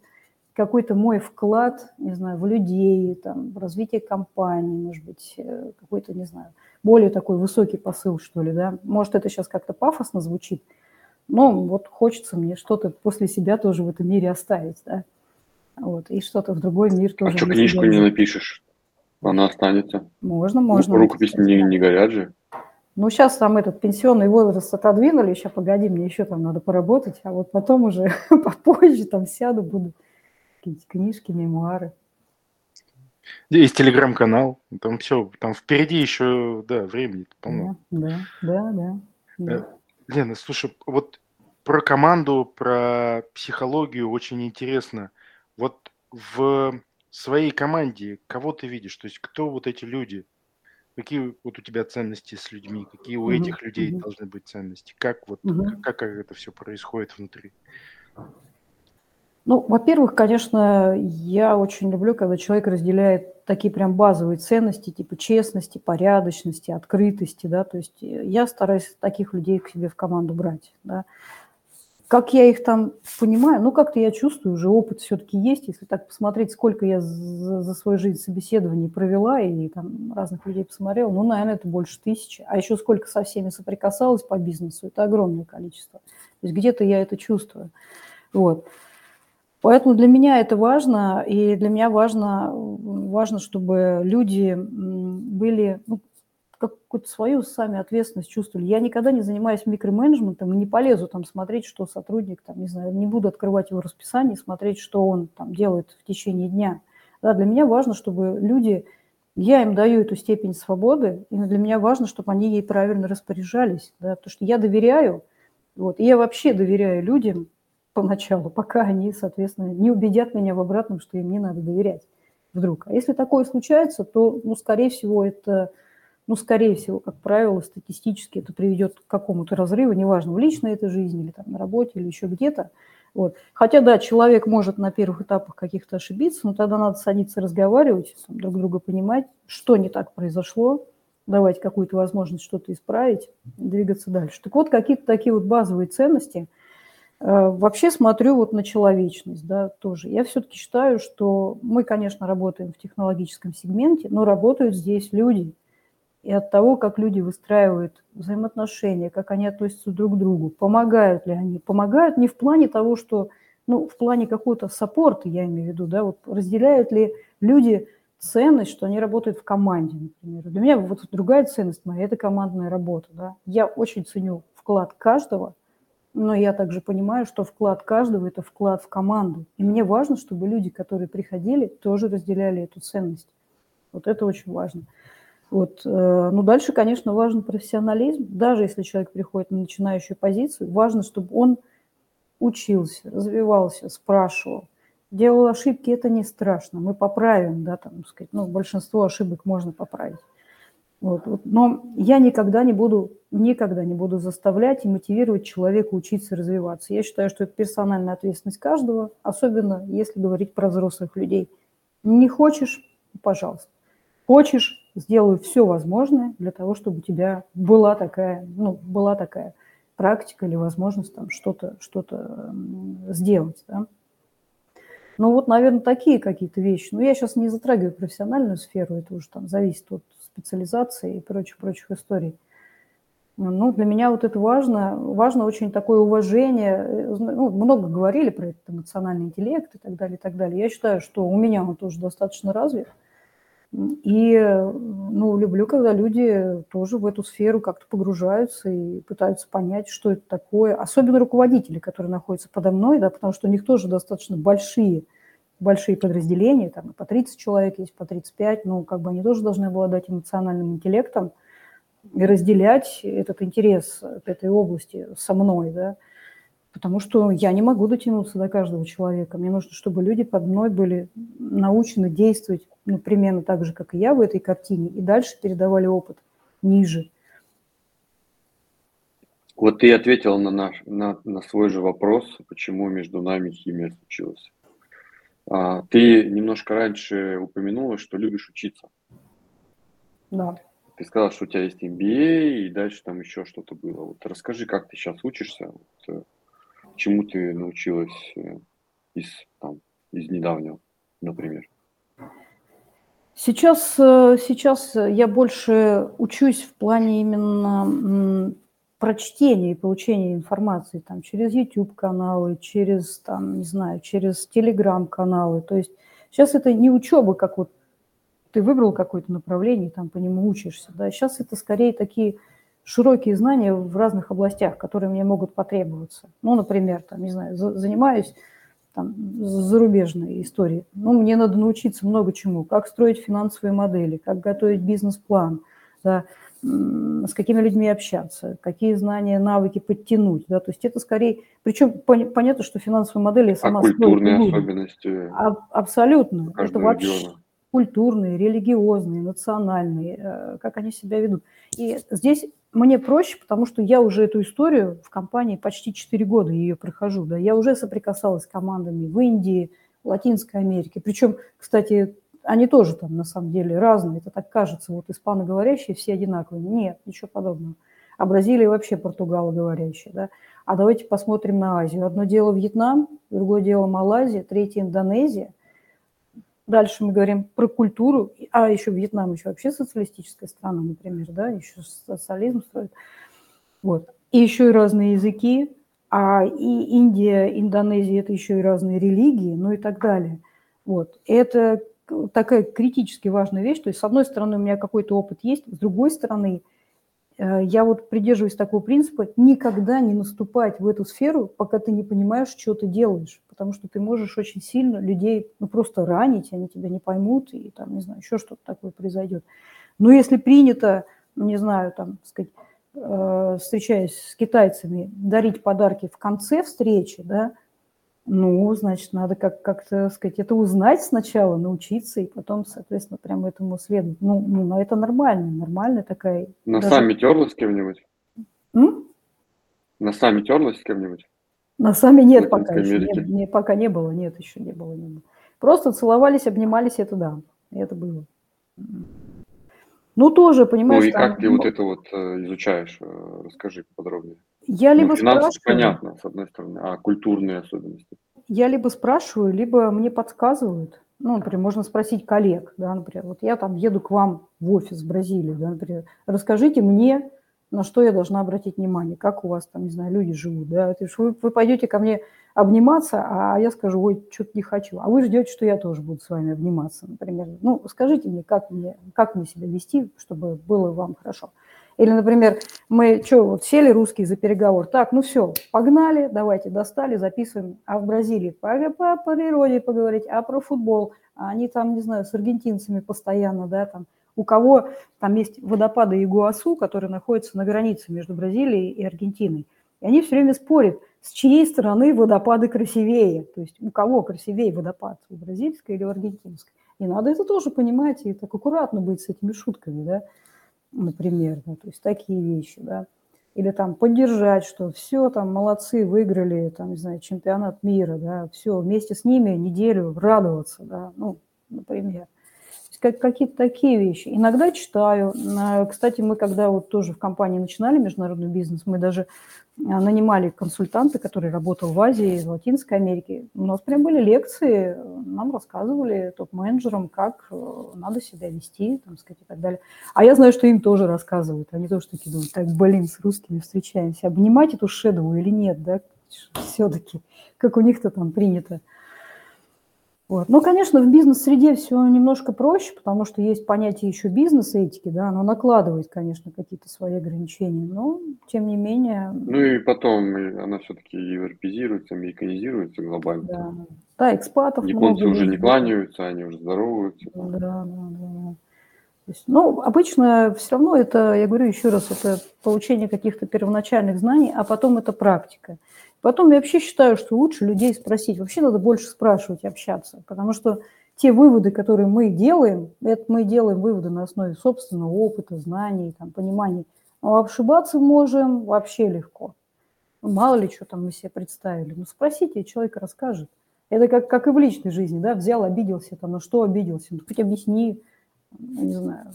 какой-то мой вклад, не знаю, в людей, там, в развитие компании, может быть, э, какой-то, не знаю, более такой высокий посыл, что ли, да. Может, это сейчас как-то пафосно звучит, но вот хочется мне что-то после себя тоже в этом мире оставить, да. Вот, и что-то в другой мир тоже. А что, книжку не напишешь? Она останется. Можно, можно. Рукопись не, не горят же. Ну, сейчас там этот пенсионный возраст отодвинули, еще погоди, мне еще там надо поработать, а вот потом уже <laughs> попозже там сяду, буду какие-то книжки, мемуары. Есть телеграм-канал, там все, там впереди еще, да, времени полно. Да, да, да. да. Э, Лена, слушай, вот про команду, про психологию очень интересно. Вот в своей команде кого ты видишь? То есть кто вот эти люди? Какие вот у тебя ценности с людьми? Какие у этих людей должны быть ценности? Как вот как, как это все происходит внутри? Ну, во-первых, конечно, я очень люблю, когда человек разделяет такие прям базовые ценности, типа честности, порядочности, открытости, да, то есть э, я стараюсь таких людей к себе в команду брать, да. Как я их там понимаю, ну, как-то я чувствую, уже опыт все-таки есть, если так посмотреть, сколько я за, за свою жизнь собеседований провела и там разных людей посмотрела, ну, наверное, это больше тысячи, а еще сколько со всеми соприкасалась по бизнесу, это огромное количество. То есть где-то я это чувствую. Вот. Поэтому для меня это важно, и для меня важно, важно чтобы люди были, ну, какую-то свою сами ответственность чувствовали. Я никогда не занимаюсь микроменеджментом и не полезу там смотреть, что сотрудник, там, не знаю, не буду открывать его расписание, смотреть, что он там делает в течение дня. Да, для меня важно, чтобы люди, я им даю эту степень свободы, и для меня важно, чтобы они ей правильно распоряжались, да, потому что я доверяю, вот, и я вообще доверяю людям поначалу, <laughs> пока они, соответственно, не убедят меня в обратном, что им не надо доверять вдруг. А если такое случается, то, ну, скорее всего, это ну, скорее всего, как правило, статистически это приведет к какому-то разрыву, неважно, в личной этой жизни или там на работе, или еще где-то. Вот. Хотя, да, человек может на первых этапах каких-то ошибиться, но тогда надо садиться разговаривать, там, друг друга понимать, что не так произошло, давать какую-то возможность что-то исправить, двигаться дальше. Так вот, какие-то такие вот базовые ценности. Э, вообще смотрю вот на человечность, да, тоже. Я все-таки считаю, что мы, конечно, работаем в технологическом сегменте, но работают здесь люди – и от того, как люди выстраивают взаимоотношения, как они относятся друг к другу, помогают ли они. Помогают не в плане того, что, ну, в плане какого-то саппорта, я имею в виду, да, вот разделяют ли люди ценность, что они работают в команде, например. Для меня вот другая ценность моя – это командная работа, да. Я очень ценю вклад каждого, но я также понимаю, что вклад каждого – это вклад в команду. И мне важно, чтобы люди, которые приходили, тоже разделяли эту ценность. Вот это очень важно. Вот. Э, ну, дальше, конечно, важен профессионализм. Даже если человек приходит на начинающую позицию, важно, чтобы он учился, развивался, спрашивал. Делал ошибки, это не страшно. Мы поправим, да, там, сказать, ну, большинство ошибок можно поправить. Вот, вот. Но я никогда не буду, никогда не буду заставлять и мотивировать человека учиться развиваться. Я считаю, что это персональная ответственность каждого, особенно если говорить про взрослых людей. Не хочешь – пожалуйста. Хочешь сделаю все возможное для того, чтобы у тебя была такая, ну, была такая практика или возможность там что-то что сделать. Да? Ну вот, наверное, такие какие-то вещи. Но я сейчас не затрагиваю профессиональную сферу, это уже там зависит от специализации и прочих-прочих историй. Ну, для меня вот это важно. Важно очень такое уважение. Ну, много говорили про этот эмоциональный интеллект и так далее, и так далее. Я считаю, что у меня он тоже достаточно развит. И ну, люблю, когда люди тоже в эту сферу как-то погружаются и пытаются понять, что это такое. Особенно руководители, которые находятся подо мной, да, потому что у них тоже достаточно большие, большие подразделения, там по 30 человек есть, по 35, ну, как бы они тоже должны обладать эмоциональным интеллектом и разделять этот интерес к этой области со мной, да, потому что я не могу дотянуться до каждого человека. Мне нужно, чтобы люди под мной были научены действовать ну, примерно так же, как и я в этой картине, и дальше передавали опыт ниже. Вот ты ответил на, наш, на, на свой же вопрос, почему между нами химия случилась. А, ты немножко раньше упомянула, что любишь учиться. Да. Ты сказала, что у тебя есть MBA, и дальше там еще что-то было. Вот расскажи, как ты сейчас учишься, вот, э, чему ты научилась э, из, там, из недавнего, например. Сейчас, э, сейчас я больше учусь в плане именно прочтения и получения информации там, через YouTube-каналы, через, там, не знаю, через Telegram-каналы. То есть сейчас это не учеба, как вот ты выбрал какое-то направление, там по нему учишься. Да? Сейчас это скорее такие широкие знания в разных областях, которые мне могут потребоваться. Ну, например, там, не знаю, занимаюсь там, зарубежной историей. Ну, мне надо научиться много чему. Как строить финансовые модели, как готовить бизнес-план, да, с какими людьми общаться, какие знания, навыки подтянуть. Да, то есть это скорее... Причем понятно, что финансовые модели я сама а культурные особенности? А, абсолютно. Это вообще региона. Культурные, религиозные, национальные, э, как они себя ведут. И здесь мне проще, потому что я уже эту историю в компании почти 4 года ее прохожу. Да. Я уже соприкасалась с командами в Индии, в Латинской Америке. Причем, кстати, они тоже там на самом деле разные. Это так кажется, вот испаноговорящие все одинаковые. Нет, ничего подобного. А Бразилия вообще португалоговорящая. Да? А давайте посмотрим на Азию. Одно дело Вьетнам, другое дело Малайзия, третье Индонезия – Дальше мы говорим про культуру, а еще Вьетнам еще вообще социалистическая страна, например, да, еще социализм строит. Вот. И еще и разные языки. а и Индия, Индонезия – это еще и разные религии, ну и так далее. Вот. Это такая критически важная вещь. То есть, с одной стороны, у меня какой-то опыт есть, с другой стороны, я вот придерживаюсь такого принципа никогда не наступать в эту сферу, пока ты не понимаешь, что ты делаешь. Потому что ты можешь очень сильно людей ну, просто ранить, они тебя не поймут, и там, не знаю, еще что-то такое произойдет. Но если принято, ну, не знаю, там, сказать, э, встречаясь с китайцами, дарить подарки в конце встречи, да, ну, значит, надо как- как-то, сказать, это узнать сначала, научиться, и потом, соответственно, прямо этому следовать. Ну, ну, ну это нормально, нормальная такая... На даже- сами терлась с кем-нибудь? М? На сами терлась с кем-нибудь? На сами нет Латинской пока еще, Америке. нет, не- пока не было, нет, еще не было, не было. Просто целовались, обнимались, это да, это было. Ну, тоже, Ну понимаешь, и там, как ты ну, вот это вот э, изучаешь? Э, Расскажи подробнее. Я Ну, либо финансы спрашиваю, понятно, с одной стороны, а культурные особенности? я либо спрашиваю, либо мне подсказывают. Ну, например, можно спросить коллег, да, например, вот я там еду к вам в офис в Бразилию, да, например, расскажите мне, на что я должна обратить внимание, как у вас там, не знаю, люди живут, да, Это ж вы, вы пойдете ко мне обниматься, а я скажу, ой, что-то не хочу, а вы ждете, что я тоже буду с вами обниматься, например. Ну, скажите мне, как мне, как мне себя вести, чтобы было вам хорошо. Или, например, мы что, вот сели русские за переговор, так, ну все, погнали, давайте, достали, записываем. А в Бразилии по, по природе поговорить, а про футбол, а они там, не знаю, с аргентинцами постоянно, да, там, у кого там есть водопады Игуасу, которые находятся на границе между Бразилией и Аргентиной. И они все время спорят, с чьей стороны водопады красивее, то есть у кого красивее водопад, у бразильской или у аргентинской. И надо это тоже понимать и так аккуратно быть с этими шутками, да, например, да, то есть такие вещи, да. Или там поддержать, что все, там, молодцы, выиграли, там, не знаю, чемпионат мира, да, все, вместе с ними неделю радоваться, да, ну, например. Как, какие-то такие вещи. Иногда читаю. На- Кстати, мы когда вот тоже в компании начинали международный бизнес, мы даже а, нанимали консультанта, который работал в Азии, в Латинской Америке. У нас прям были лекции, нам рассказывали топ-менеджерам, как э, надо себя вести, там, сказать, и так далее. А я знаю, что им тоже рассказывают. Они тоже такие думают, так, блин, с русскими встречаемся. Обнимать эту шедову или нет, да, все-таки, как у них-то там принято. Вот. Ну, конечно, в бизнес-среде все немножко проще, потому что есть понятие еще бизнес-этики, да, оно накладывает, конечно, какие-то свои ограничения, но, тем не менее, Ну и потом она все-таки европезируется, американизируется глобально. да, да экспатов Японцы много уже не есть, да. кланяются, они уже здороваются. Да, да, да, да. Есть, ну, обычно все равно это, я говорю еще раз, это получение каких-то первоначальных знаний, а потом это практика. Потом я вообще считаю, что лучше людей спросить. Вообще надо больше спрашивать общаться, потому что те выводы, которые мы делаем, это мы делаем выводы на основе собственного опыта, знаний, там, понимания. Но ошибаться можем вообще легко. Ну, мало ли, что там мы себе представили. Ну, спросите, и человек расскажет. Это как, как и в личной жизни, да, взял, обиделся, там, на что обиделся, ну, хоть объясни, ну, не знаю,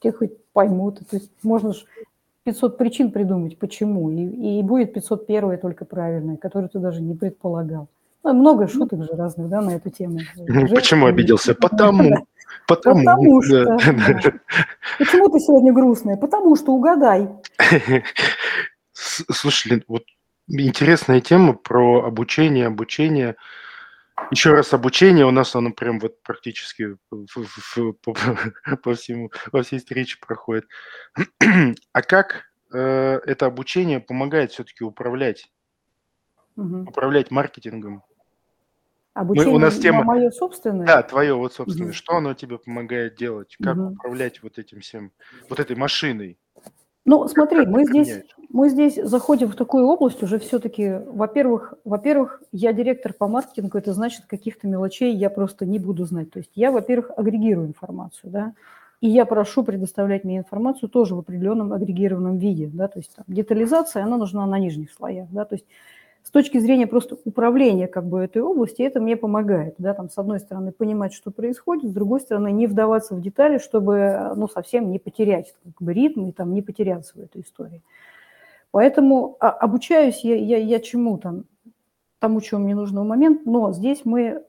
те хоть поймут. То есть можно же 500 причин придумать, почему, и, и будет 501 только правильное, которое ты даже не предполагал. Ну, много шуток же разных, да, на эту тему. <laughs> Почему обиделся? Потому. <laughs> Потому. Потому что. Да. <laughs> да. Почему ты сегодня грустная? Потому что угадай. Слушай, вот интересная тема про обучение, обучение. Еще раз обучение у нас оно прям вот практически по, по всему, во всей встрече проходит. А как э, это обучение помогает все-таки управлять, Мгм. управлять маркетингом? Обучение нас тема- мое собственное. Да, твое вот собственно, Мгм. что оно тебе помогает делать? Как Мгм. управлять вот этим всем, вот этой машиной? Ну, смотри, мы здесь, мы здесь заходим в такую область уже все-таки, во-первых, во-первых, я директор по маркетингу, это значит, каких-то мелочей я просто не буду знать. То есть я, во-первых, агрегирую информацию, да, и я прошу предоставлять мне информацию тоже в определенном агрегированном виде, да, то есть там, детализация, она нужна на нижних слоях, да, то есть с точки зрения просто управления как бы этой области, это мне помогает, да, там, с одной стороны, понимать, что происходит, с другой стороны, не вдаваться в детали, чтобы, ну, совсем не потерять как бы, ритм и там не потеряться в этой истории. Поэтому а, обучаюсь я, я, я чему там? тому, чего мне нужно в момент, но здесь мы,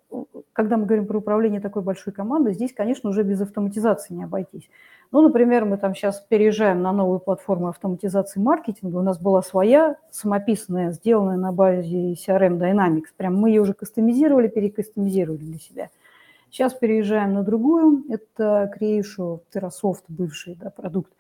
когда мы говорим про управление такой большой командой, здесь, конечно, уже без автоматизации не обойтись. Ну, например, мы там сейчас переезжаем на новую платформу автоматизации маркетинга. У нас была своя, самописная, сделанная на базе CRM Dynamics. Прям мы ее уже кастомизировали, перекастомизировали для себя. Сейчас переезжаем на другую. Это Creation, Terrasoft, бывший да, продукт.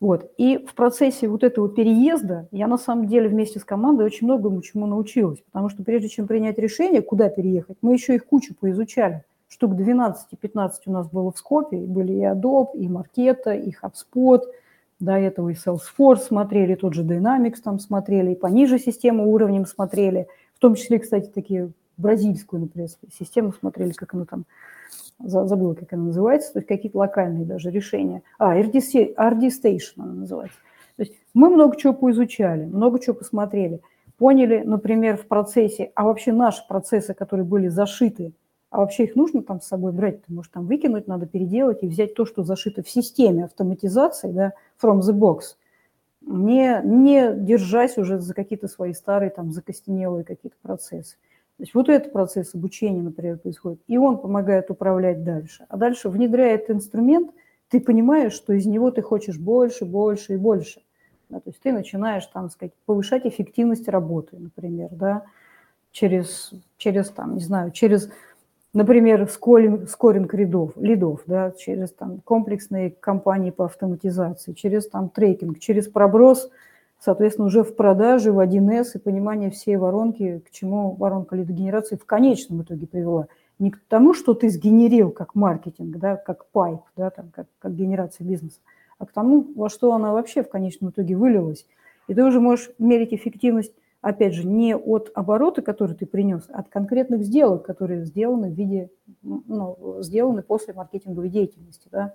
Вот. И в процессе вот этого переезда я на самом деле вместе с командой очень многому чему научилась. Потому что прежде чем принять решение, куда переехать, мы еще их кучу поизучали штук 12-15 у нас было в скопе, были и Adobe, и Marketo, и HubSpot, до этого и Salesforce смотрели, тот же Dynamics там смотрели, и пониже систему уровнем смотрели, в том числе, кстати, такие бразильскую, например, систему смотрели, как она там, забыла, как она называется, то есть какие-то локальные даже решения. А, RD, RD Station она называется. То есть мы много чего поизучали, много чего посмотрели, поняли, например, в процессе, а вообще наши процессы, которые были зашиты а вообще их нужно там с собой брать? Ты можешь там выкинуть, надо переделать и взять то, что зашито в системе автоматизации, да, from the box, не, не держась уже за какие-то свои старые там закостенелые какие-то процессы. То есть вот этот процесс обучения, например, происходит, и он помогает управлять дальше. А дальше, внедряя этот инструмент, ты понимаешь, что из него ты хочешь больше, больше и больше. Да, то есть ты начинаешь, там, сказать, повышать эффективность работы, например, да, через, через там, не знаю, через например, скоринг, скоринг лидов, да, через там, комплексные компании по автоматизации, через там, трекинг, через проброс, соответственно, уже в продаже, в 1С и понимание всей воронки, к чему воронка лидогенерации в конечном итоге привела. Не к тому, что ты сгенерил как маркетинг, да, как пайп, да, там, как, как генерация бизнеса, а к тому, во что она вообще в конечном итоге вылилась. И ты уже можешь мерить эффективность опять же, не от оборота, который ты принес, а от конкретных сделок, которые сделаны в виде, ну, сделаны после маркетинговой деятельности, да.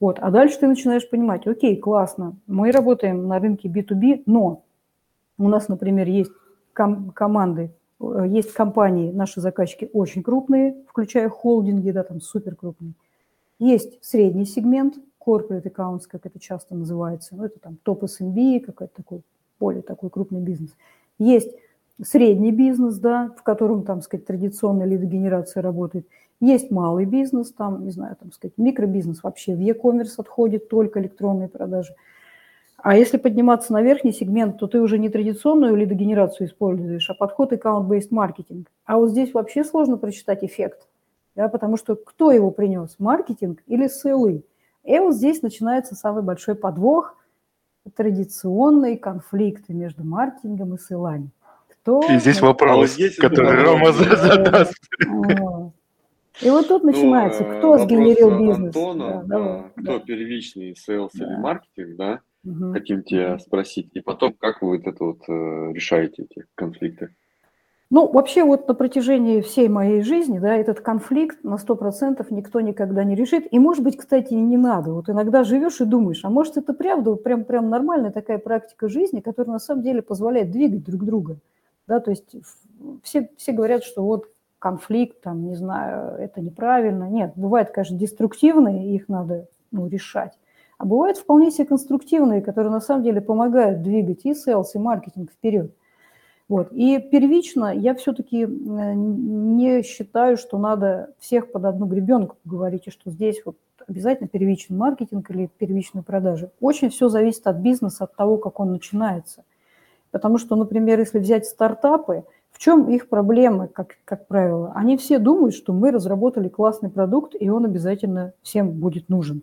Вот, а дальше ты начинаешь понимать, окей, классно, мы работаем на рынке B2B, но у нас, например, есть ком- команды, э, есть компании, наши заказчики очень крупные, включая холдинги, да, там супер крупные. Есть средний сегмент, corporate accounts, как это часто называется, ну, это там топ SMB, какой-то такой более такой крупный бизнес. Есть средний бизнес, да, в котором, там, сказать, традиционная лидогенерация работает. Есть малый бизнес, там, не знаю, там, сказать, микробизнес вообще в e-commerce отходит, только электронные продажи. А если подниматься на верхний сегмент, то ты уже не традиционную лидогенерацию используешь, а подход аккаунт-based маркетинг. А вот здесь вообще сложно прочитать эффект, да, потому что кто его принес, маркетинг или сейлы? И вот здесь начинается самый большой подвох – традиционные конфликты между маркетингом и сейлами. Кто и здесь вопрос, а который Рома задаст. И вот тут начинается, ну, кто сгенерил бизнес. Антона, да, да, кто да. первичный sales да. или маркетинг, да, угу. хотим тебя спросить. И потом, как вы вот это вот э, решаете эти конфликты? Ну, вообще вот на протяжении всей моей жизни, да, этот конфликт на 100% никто никогда не решит. И, может быть, кстати, и не надо. Вот иногда живешь и думаешь, а может, это правда, прям, прям нормальная такая практика жизни, которая на самом деле позволяет двигать друг друга. Да, то есть все, все говорят, что вот конфликт, там, не знаю, это неправильно. Нет, бывает, конечно, деструктивные, их надо ну, решать. А бывают вполне себе конструктивные, которые на самом деле помогают двигать и селс, и маркетинг вперед. Вот. И первично я все-таки э, не считаю, что надо всех под одну гребенку говорить, и что здесь вот обязательно первичный маркетинг или первичные продажи. Очень все зависит от бизнеса, от того, как он начинается. Потому что, например, если взять стартапы, в чем их проблемы, как, как правило? Они все думают, что мы разработали классный продукт, и он обязательно всем будет нужен.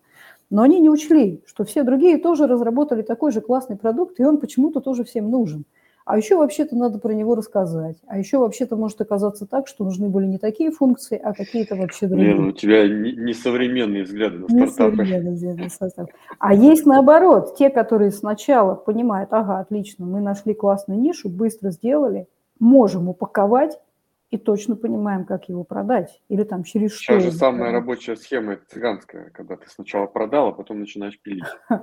Но они не учли, что все другие тоже разработали такой же классный продукт, и он почему-то тоже всем нужен. А еще вообще-то надо про него рассказать. А еще вообще-то может оказаться так, что нужны были не такие функции, а какие-то вообще другие. Лена, у тебя несовременные взгляды на стартапы. взгляды на А есть наоборот, те, которые сначала понимают, ага, отлично, мы нашли классную нишу, быстро сделали, можем упаковать и точно понимаем, как его продать. Или там через Сейчас что. Сейчас же самая продать. рабочая схема это цыганская, когда ты сначала продал, а потом начинаешь пилить. <laughs>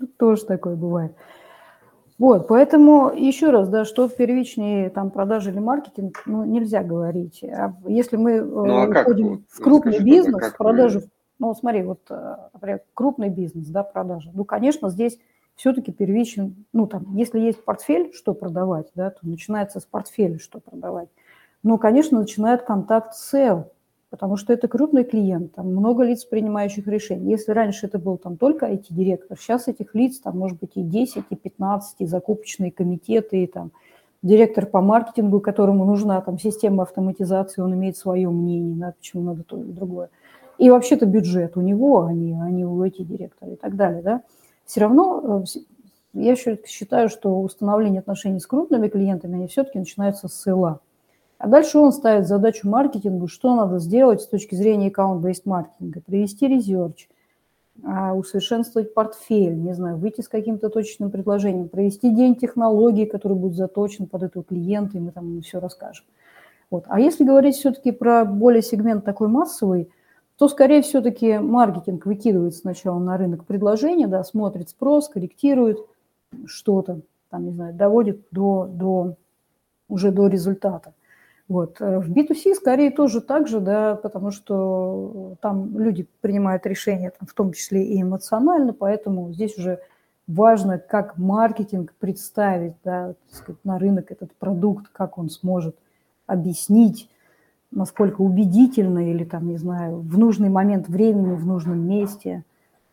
Ну, тоже такое бывает. Вот, поэтому еще раз, да, что первичные там продажи или маркетинг, ну, нельзя говорить. А если мы э, ну, а уходим как? в крупный Скажи, бизнес, как продажи, вы... ну, смотри, вот, э, например, крупный бизнес, да, продажи, ну, конечно, здесь все-таки первичен, ну там, если есть портфель, что продавать, да, то начинается с портфеля, что продавать. Но, конечно, начинает контакт с SEO, потому что это крупный клиент, там много лиц, принимающих решения. Если раньше это был там только IT-директор, сейчас этих лиц там может быть и 10, и 15, и закупочные комитеты, и там директор по маркетингу, которому нужна там система автоматизации, он имеет свое мнение, да, почему надо то или другое. И вообще-то бюджет у него, а не, а не у IT-директора и так далее, да все равно э, я считаю, что установление отношений с крупными клиентами, они все-таки начинаются с сейла. А дальше он ставит задачу маркетингу, что надо сделать с точки зрения аккаунт-бейст маркетинга. Привести резерч, а, усовершенствовать портфель, не знаю, выйти с каким-то точечным предложением, провести день технологий, который будет заточен под этого клиента, и мы там все расскажем. Вот. А если говорить все-таки про более сегмент такой массовый, то скорее все-таки маркетинг выкидывает сначала на рынок предложения, да, смотрит спрос, корректирует что-то, там, не знаю, доводит до, до, уже до результата. Вот. Э, в B2C скорее тоже так же, да, потому что там люди принимают решения, там, в том числе и эмоционально, поэтому здесь уже важно, как маркетинг представить да, сказать, на рынок этот продукт, как он сможет объяснить, насколько убедительно или там, не знаю, в нужный момент времени, в нужном месте.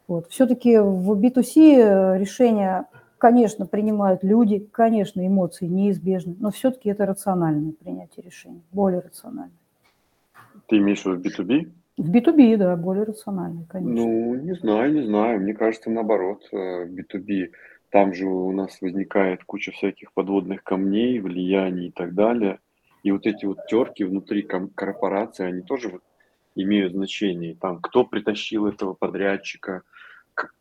Вот. Все-таки в B2C э, решения, конечно, принимают люди, конечно, эмоции неизбежны, но все-таки это рациональное принятие решений, более рациональное. Ты имеешь в виду B2B? В B2B, да, более рациональный, конечно. Ну, не знаю, не знаю. Мне кажется, наоборот, B2B. Э, там же у нас возникает куча всяких подводных камней, влияний и так далее. И вот эти вот терки внутри корпорации, они тоже вот имеют значение. Там, кто притащил этого подрядчика,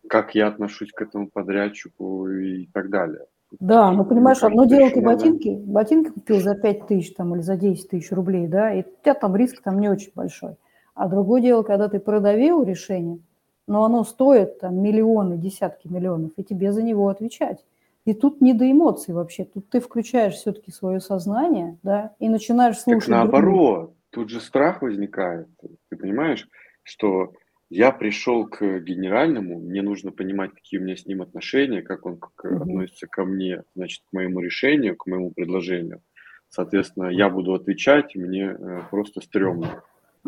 как я отношусь к этому подрядчику и так далее. Да, ну понимаешь, одно дело ты ботинки, ботинки купил за 5 тысяч там, или за 10 тысяч рублей, да, и у тебя там риск там не очень большой. А другое дело, когда ты продавил решение, но оно стоит там миллионы, десятки миллионов, и тебе за него отвечать. И тут не до эмоций вообще. Тут ты включаешь все-таки свое сознание, да, и начинаешь слушать. Так наоборот, других. тут же страх возникает. Ты понимаешь, что я пришел к генеральному, мне нужно понимать, какие у меня с ним отношения, как он как угу. относится ко мне, значит, к моему решению, к моему предложению. Соответственно, я буду отвечать, мне э, просто стрёмно.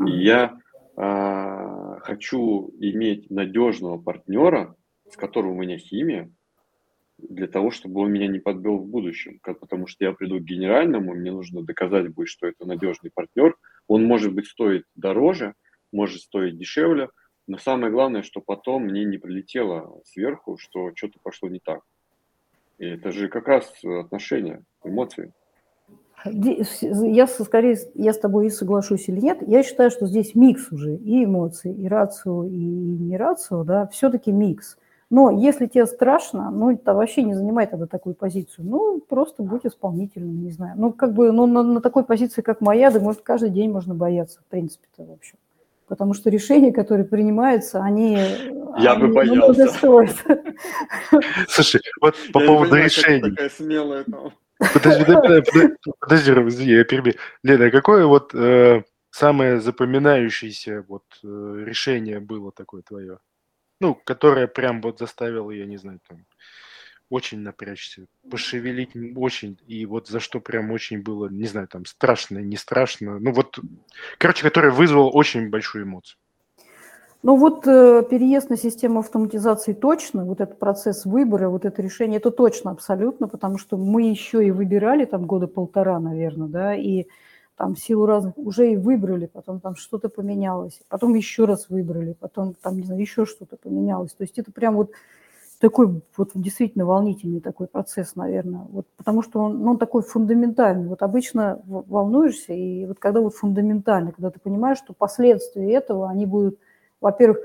И я э, хочу иметь надежного партнера, с которым у меня химия, для того, чтобы он меня не подвел в будущем. Потому что я приду к генеральному, мне нужно доказать будет, что это надежный партнер. Он может быть стоит дороже, может стоить дешевле, но самое главное, что потом мне не прилетело сверху, что что-то пошло не так. И это же как раз отношения, эмоции. Я скорее, я с тобой и соглашусь или нет, я считаю, что здесь микс уже и эмоций, и рацио, и не рацио, да, все-таки микс – но если тебе страшно, ну, это вообще не занимай тогда такую позицию. Ну, просто будь исполнительным, не знаю. Ну, как бы, ну, на, на такой позиции, как моя, да, может, каждый день можно бояться, в принципе-то, в общем. Потому что решения, которые принимаются, они... Я они бы боялся. Слушай, вот по поводу решений. Такая смелая там. Подожди, <laughs> подожди, подожди, подожди, я перебью. Лена, а какое вот э, самое запоминающееся вот э, решение было такое твое? Ну, которая прям вот заставила, я не знаю, там, очень напрячься, пошевелить очень, и вот за что прям очень было, не знаю, там, страшно, не страшно, ну вот, короче, которая вызвала очень большую эмоцию. Ну вот э, переезд на систему автоматизации точно, вот этот процесс выбора, вот это решение, это точно абсолютно, потому что мы еще и выбирали там года полтора, наверное, да, и там в силу разных, уже и выбрали, потом там что-то поменялось, потом еще раз выбрали, потом там, не знаю, еще что-то поменялось. То есть это прям вот такой вот действительно волнительный такой процесс, наверное, вот потому что он, ну, он такой фундаментальный. Вот обычно волнуешься, и вот когда вот фундаментально, когда ты понимаешь, что последствия этого, они будут, во-первых,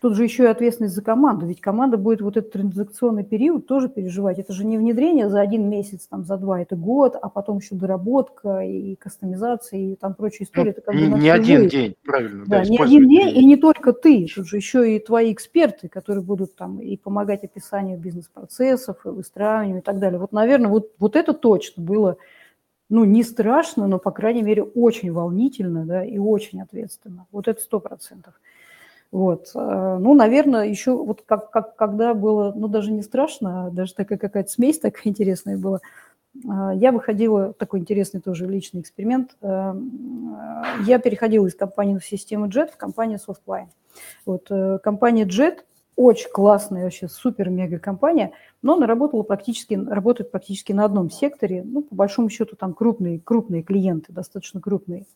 Тут же еще и ответственность за команду, ведь команда будет вот этот транзакционный период тоже переживать. Это же не внедрение за один месяц, там, за два, это год, а потом еще доработка и кастомизация и там прочие истории. Ну, это как не, не один день, правильно. Да, да не один день, и не только ты, тут же еще и твои эксперты, которые будут там и помогать описанию бизнес-процессов, и выстраиванию и так далее. Вот, наверное, вот, вот это точно было ну, не страшно, но, по крайней мере, очень волнительно, да, и очень ответственно. Вот это сто процентов. Вот. Э, ну, наверное, еще вот как, как, когда было, ну, даже не страшно, а даже такая какая-то смесь такая <laughs> интересная была, э, я выходила, такой интересный тоже личный эксперимент, э, я переходила из компании системы JET в компанию Softline. Вот, компания JET очень классная, вообще супер-мега компания, но она работала практически, работает практически на одном секторе, ну, по большому счету, там крупные, крупные клиенты, достаточно крупные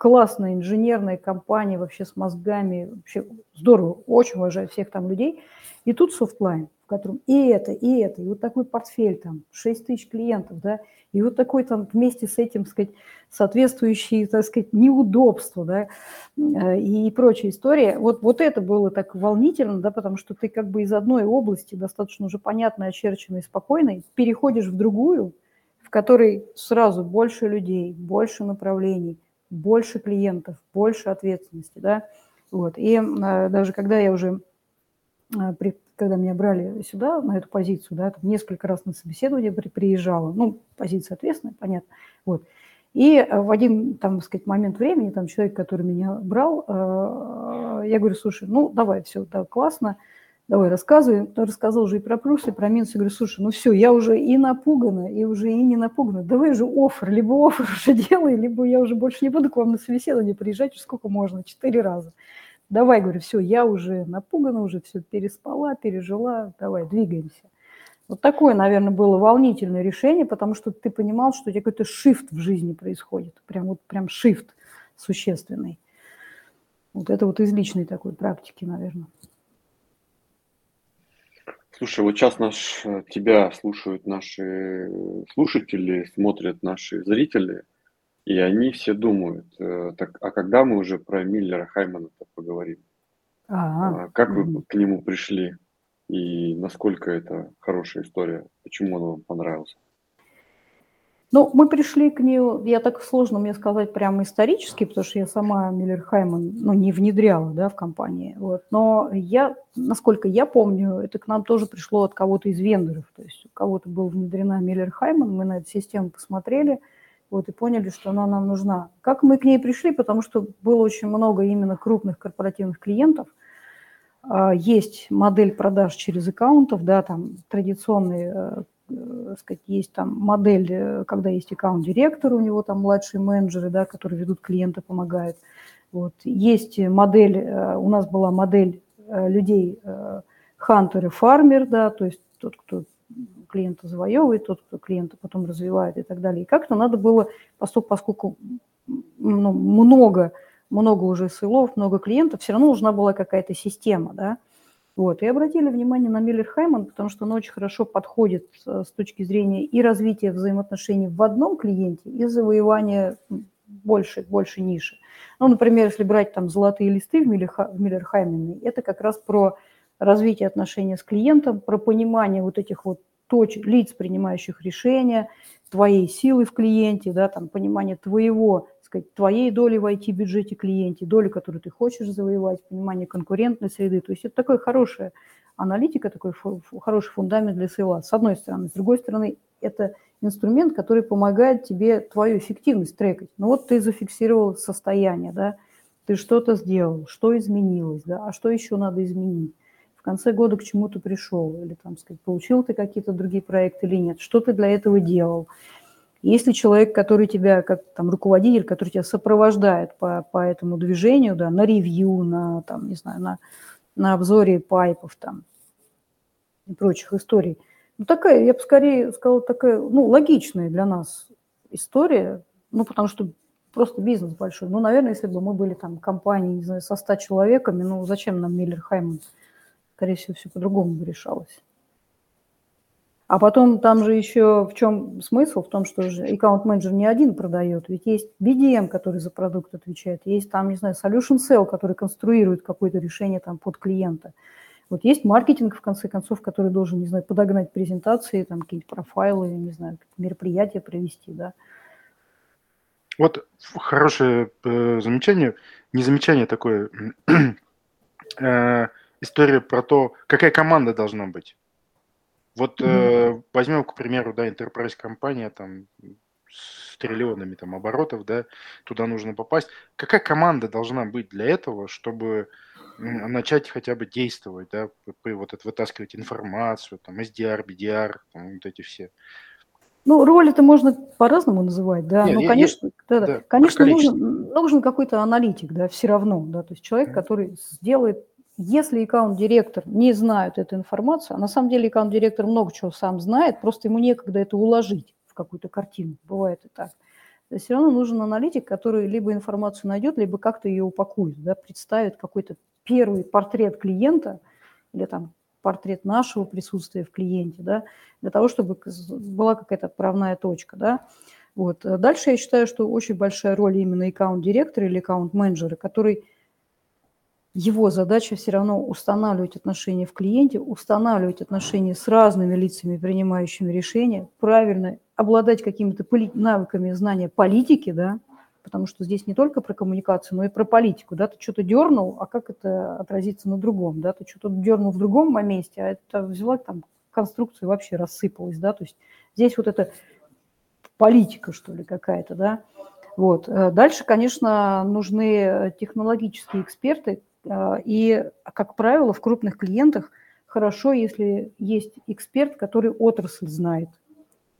классная инженерная компания вообще с мозгами, вообще здорово, очень уважаю всех там людей. И тут Softline, в котором и это, и это, и вот такой портфель там, 6 тысяч клиентов, да, и вот такой там вместе с этим, так сказать, соответствующие, так сказать, неудобства, да, э, и прочая история. Вот, вот это было так волнительно, да, потому что ты как бы из одной области, достаточно уже понятной, очерченной, спокойной, переходишь в другую, в которой сразу больше людей, больше направлений – больше клиентов, больше ответственности, да, вот. И э, даже когда я уже, э, при, когда меня брали сюда, на эту позицию, да, там несколько раз на собеседование при, приезжала, ну, позиция ответственная, понятно, вот. И э, в один, там, сказать, момент времени, там, человек, который меня брал, э, я говорю, слушай, ну, давай, все, да, классно, давай рассказывай. Он рассказал уже и про и про минусы. Я говорю, слушай, ну все, я уже и напугана, и уже и не напугана. Давай же офер, либо офер <laughs> уже делай, либо я уже больше не буду к вам на собеседование приезжать, сколько можно, четыре раза. Давай, говорю, все, я уже напугана, уже все переспала, пережила, давай, двигаемся. Вот такое, наверное, было волнительное решение, потому что ты понимал, что у тебя какой-то шифт в жизни происходит, прям вот прям шифт существенный. Вот это вот из личной такой практики, наверное. Слушай, вот сейчас наш, э, тебя слушают наши слушатели, смотрят наши зрители, и они все думают, э, так, а когда мы уже про Миллера Хаймана поговорим? А, как вы к нему пришли и насколько это хорошая история? Почему он вам понравился? Ну, мы пришли к ней, я так сложно мне сказать прямо исторически, потому что я сама Миллер Хайман ну, не внедряла да, в компании. Вот. Но я, насколько я помню, это к нам тоже пришло от кого-то из вендоров. То есть у кого-то была внедрена Миллер Хайман, мы на эту систему посмотрели вот, и поняли, что она нам нужна. Как мы к ней пришли? Потому что было очень много именно крупных корпоративных клиентов. А, есть модель продаж через аккаунтов, да, там традиционные э, сказать, есть там модель, э, когда есть аккаунт-директор, у него там младшие менеджеры, да, которые ведут клиента, помогают. Вот. Есть модель, э, у нас была модель людей хантер и фармер, да, то есть тот, кто клиента завоевывает, тот, кто клиента потом развивает и так далее. И как-то надо было, поскольку, ну, много, много уже сылов, много клиентов, все равно нужна была какая-то система, да, вот. И обратили внимание на Миллер Хайман, потому что он очень хорошо подходит э, с точки зрения и развития взаимоотношений в одном клиенте, и завоевания больше, больше ниши. Ну, например, если брать там золотые листы в Миллер Хаймене, это как раз про развитие отношений с клиентом, про понимание вот этих вот точ, лиц, принимающих решения, твоей силы в клиенте, да, там, понимание твоего сказать, твоей доли в IT-бюджете клиенте, доли, которую ты хочешь завоевать, понимание конкурентной среды. То есть это такая хорошая аналитика, такой хороший фундамент для сейла, с одной стороны. С другой стороны, это инструмент, который помогает тебе твою эффективность трекать. Ну вот ты зафиксировал состояние, да, ты что-то сделал, что изменилось, да, а что еще надо изменить? В конце года к чему ты пришел, или там, сказать, получил ты какие-то другие проекты или нет, что ты для этого делал, если человек, который тебя, как там руководитель, который тебя сопровождает по, по этому движению, да, на ревью, на, там, не знаю, на, на обзоре пайпов там и прочих историй. Ну, такая, я бы скорее сказала, такая, ну, логичная для нас история, ну, потому что просто бизнес большой. Ну, наверное, если бы мы были там компанией, не знаю, со 100 человеками, ну, зачем нам Миллер Хайман? Скорее всего, все по-другому бы решалось. А потом там же еще в чем смысл? В том, что же аккаунт-менеджер не один продает, ведь есть BDM, который за продукт отвечает, есть там, не знаю, solution sell, который конструирует какое-то решение там под клиента. Вот есть маркетинг, в конце концов, который должен, не знаю, подогнать презентации, там какие-то профайлы, не знаю, мероприятия провести, да. Вот хорошее э, замечание, не замечание такое, <clears throat> э, история про то, какая команда должна быть. Вот mm-hmm. э, возьмем, к примеру, да, enterprise компания там с триллионами там оборотов, да, туда нужно попасть. Какая команда должна быть для этого, чтобы начать хотя бы действовать, да, вот это вытаскивать информацию, там, SDR, BDR, там, вот эти все. Ну, роль это можно по-разному называть, да. Нет, ну, конечно, я, да, да, конечно, нужен, нужен какой-то аналитик, да, все равно, да, то есть человек, который сделает, если аккаунт-директор не знает эту информацию, а на самом деле аккаунт-директор много чего сам знает, просто ему некогда это уложить в какую-то картину, бывает и так. То есть все равно нужен аналитик, который либо информацию найдет, либо как-то ее упакует, да, представит какой-то первый портрет клиента или там портрет нашего присутствия в клиенте, да, для того, чтобы была какая-то отправная точка, да. Вот. Дальше я считаю, что очень большая роль именно аккаунт-директора или аккаунт-менеджера, который его задача все равно устанавливать отношения в клиенте, устанавливать отношения с разными лицами, принимающими решения, правильно обладать какими-то навыками знания политики, да, потому что здесь не только про коммуникацию, но и про политику, да, ты что-то дернул, а как это отразится на другом, да, ты что-то дернул в другом месте, а это взяла там конструкцию вообще рассыпалась, да, то есть здесь вот это политика, что ли, какая-то, да, вот. Э, дальше, конечно, нужны технологические эксперты, и, как правило, в крупных клиентах хорошо, если есть эксперт, который отрасль знает,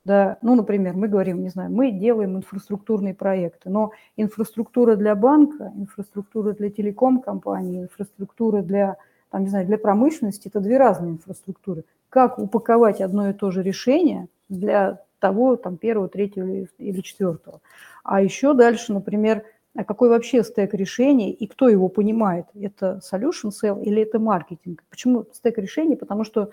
да, ну, например, мы говорим, не знаю, мы делаем инфраструктурные проекты, но инфраструктура для банка, инфраструктура для телеком-компании, инфраструктура для, там, не знаю, для промышленности – это две разные инфраструктуры. Как упаковать одно и то же решение для того, там, первого, третьего или четвертого. А еще дальше, например, а какой вообще стек решений и кто его понимает? Это solution sell или это маркетинг? Почему стек решений? Потому что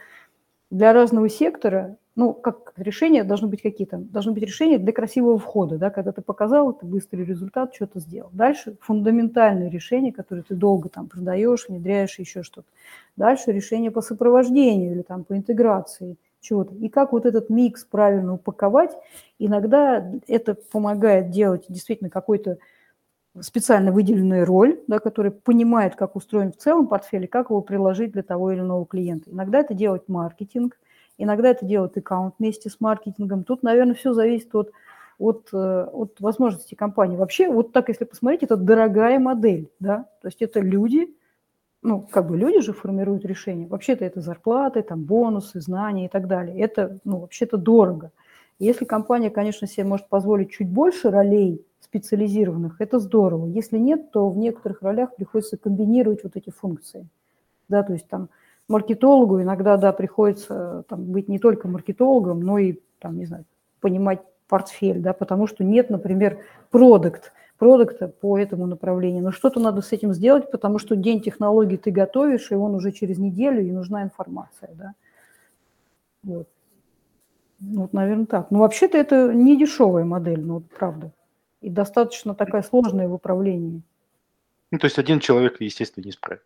для разного сектора ну, как решения должны быть какие-то, должны быть решения для красивого входа, да, когда ты показал, это быстрый результат, что-то сделал. Дальше фундаментальные решения, которые ты долго там продаешь, внедряешь, еще что-то. Дальше решения по сопровождению или там по интеграции чего-то. И как вот этот микс правильно упаковать, иногда это помогает делать действительно какой-то специально выделенную роль, да, который понимает, как устроен в целом портфель и как его приложить для того или иного клиента. Иногда это делает маркетинг – Иногда это делает аккаунт вместе с маркетингом. Тут, наверное, все зависит от, от, э, от возможностей компании. Вообще, вот так, если посмотреть, это дорогая модель, да, то есть это люди, ну, как бы люди же формируют решения. Вообще-то это зарплаты, там, бонусы, знания и так далее. Это, ну, вообще-то дорого. Если компания, конечно, себе может позволить чуть больше ролей специализированных, это здорово. Если нет, то в некоторых ролях приходится комбинировать вот эти функции. Да, то есть там маркетологу иногда, да, приходится там, быть не только маркетологом, но и, там, не знаю, понимать портфель, да, потому что нет, например, продукт, продукта по этому направлению. Но что-то надо с этим сделать, потому что день технологий ты готовишь, и он уже через неделю, и нужна информация, да. Вот. Вот, наверное, так. Но вообще-то это не дешевая модель, ну, правда. И достаточно такая сложная в управлении. Ну, то есть один человек, естественно, не справится.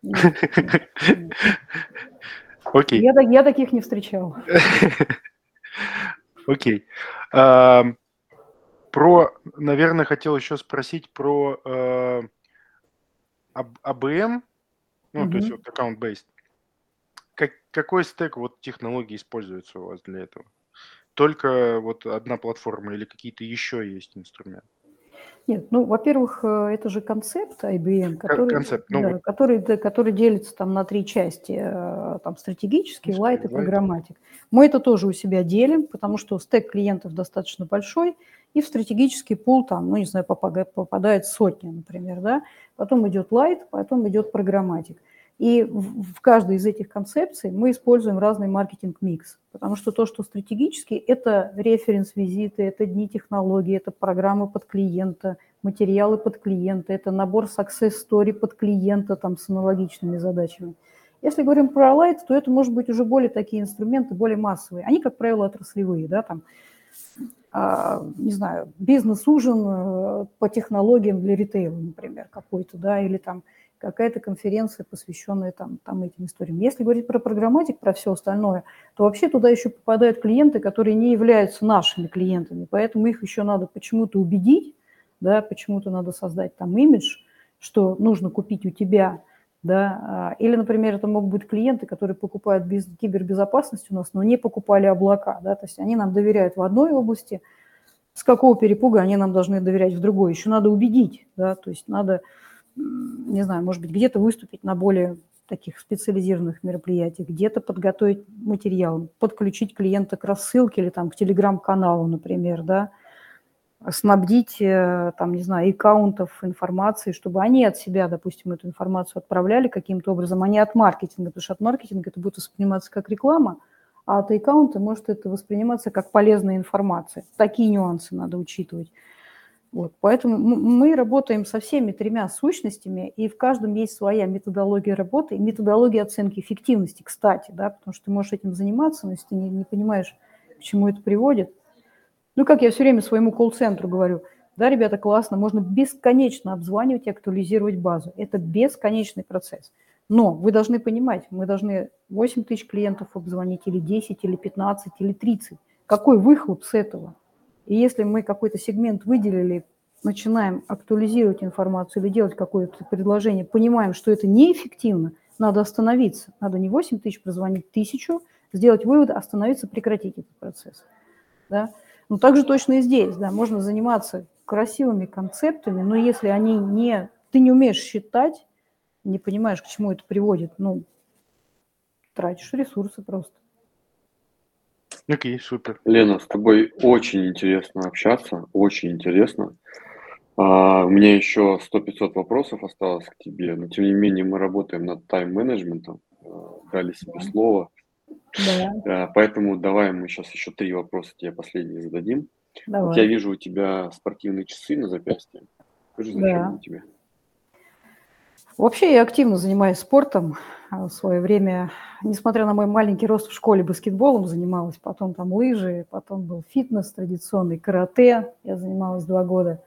Окей. Я, я таких не встречал. <laughs> Окей. Okay. Про, наверное, хотел еще спросить про uh, ABM, ну, mm-hmm. то есть вот аккаунт-based. Как, какой стек вот технологий используется у вас для этого? Только вот одна платформа или какие-то еще есть инструменты? Нет, ну, во-первых, э, это же концепт IBM, который, концепт, ну, да, который, который делится там на три части, э, там стратегический, лайт и программатик. Мы это тоже у себя делим, потому что стек клиентов достаточно большой, и в стратегический пул там, ну, не знаю, попадает сотни, например, да, потом идет лайт, потом идет программатик. И в каждой из этих концепций мы используем разный маркетинг-микс, потому что то, что стратегически, это референс-визиты, это дни технологий, это программы под клиента, материалы под клиента, это набор success story под клиента там, с аналогичными задачами. Если говорим про Light, то это может быть уже более такие инструменты, более массовые. Они, как правило, отраслевые, да, там, а, не знаю, бизнес-ужин э, по технологиям для ритейла, например, какой-то, да, или там какая-то конференция, посвященная там, там этим историям. Если говорить про программатик, про все остальное, то вообще туда еще попадают клиенты, которые не являются нашими клиентами, поэтому их еще надо почему-то убедить, да, почему-то надо создать там имидж, что нужно купить у тебя, да, а, или, например, это могут быть клиенты, которые покупают без, кибербезопасность у нас, но не покупали облака, да, то есть они нам доверяют в одной области, с какого перепуга они нам должны доверять в другой, еще надо убедить, да, то есть надо не знаю, может быть, где-то выступить на более таких специализированных мероприятиях, где-то подготовить материал, подключить клиента к рассылке или там к телеграм-каналу, например, да, снабдить, э, там, не знаю, аккаунтов информации, чтобы они от себя, допустим, эту информацию отправляли каким-то образом, а не от маркетинга, потому что от маркетинга это будет восприниматься как реклама, а от аккаунта может это восприниматься как полезная информация. Такие нюансы надо учитывать. Вот, поэтому мы работаем со всеми тремя сущностями, и в каждом есть своя методология работы и методология оценки эффективности, кстати, да, потому что ты можешь этим заниматься, но если ты не, не понимаешь, к чему это приводит. Ну, как я все время своему колл-центру говорю, да, ребята, классно, можно бесконечно обзванивать и актуализировать базу. Это бесконечный процесс. Но вы должны понимать, мы должны 8 тысяч клиентов обзвонить, или 10, или 15, или 30. Какой выхлоп с этого? И если мы какой-то сегмент выделили, начинаем актуализировать информацию или делать какое-то предложение, понимаем, что это неэффективно, надо остановиться. Надо не 8 тысяч прозвонить, тысячу, сделать вывод, остановиться, прекратить этот процесс. Да? Ну, так же точно и здесь. Да? Можно заниматься красивыми концептами, но если они не... Ты не умеешь считать, не понимаешь, к чему это приводит, ну, тратишь ресурсы просто. Окей, супер. Лена, с тобой очень интересно общаться, очень интересно. А, у меня еще 100-500 вопросов осталось к тебе, но тем не менее мы работаем над тайм-менеджментом, а, дали себе слово. Да. А, поэтому давай мы сейчас еще три вопроса тебе последние зададим. Давай. Вот я вижу у тебя спортивные часы на запястье. Скажи, зачем да. они тебе? Вообще я активно занимаюсь спортом. А, в свое время, несмотря на мой маленький рост в школе, баскетболом занималась, потом там лыжи, потом был фитнес традиционный, карате, я занималась два года.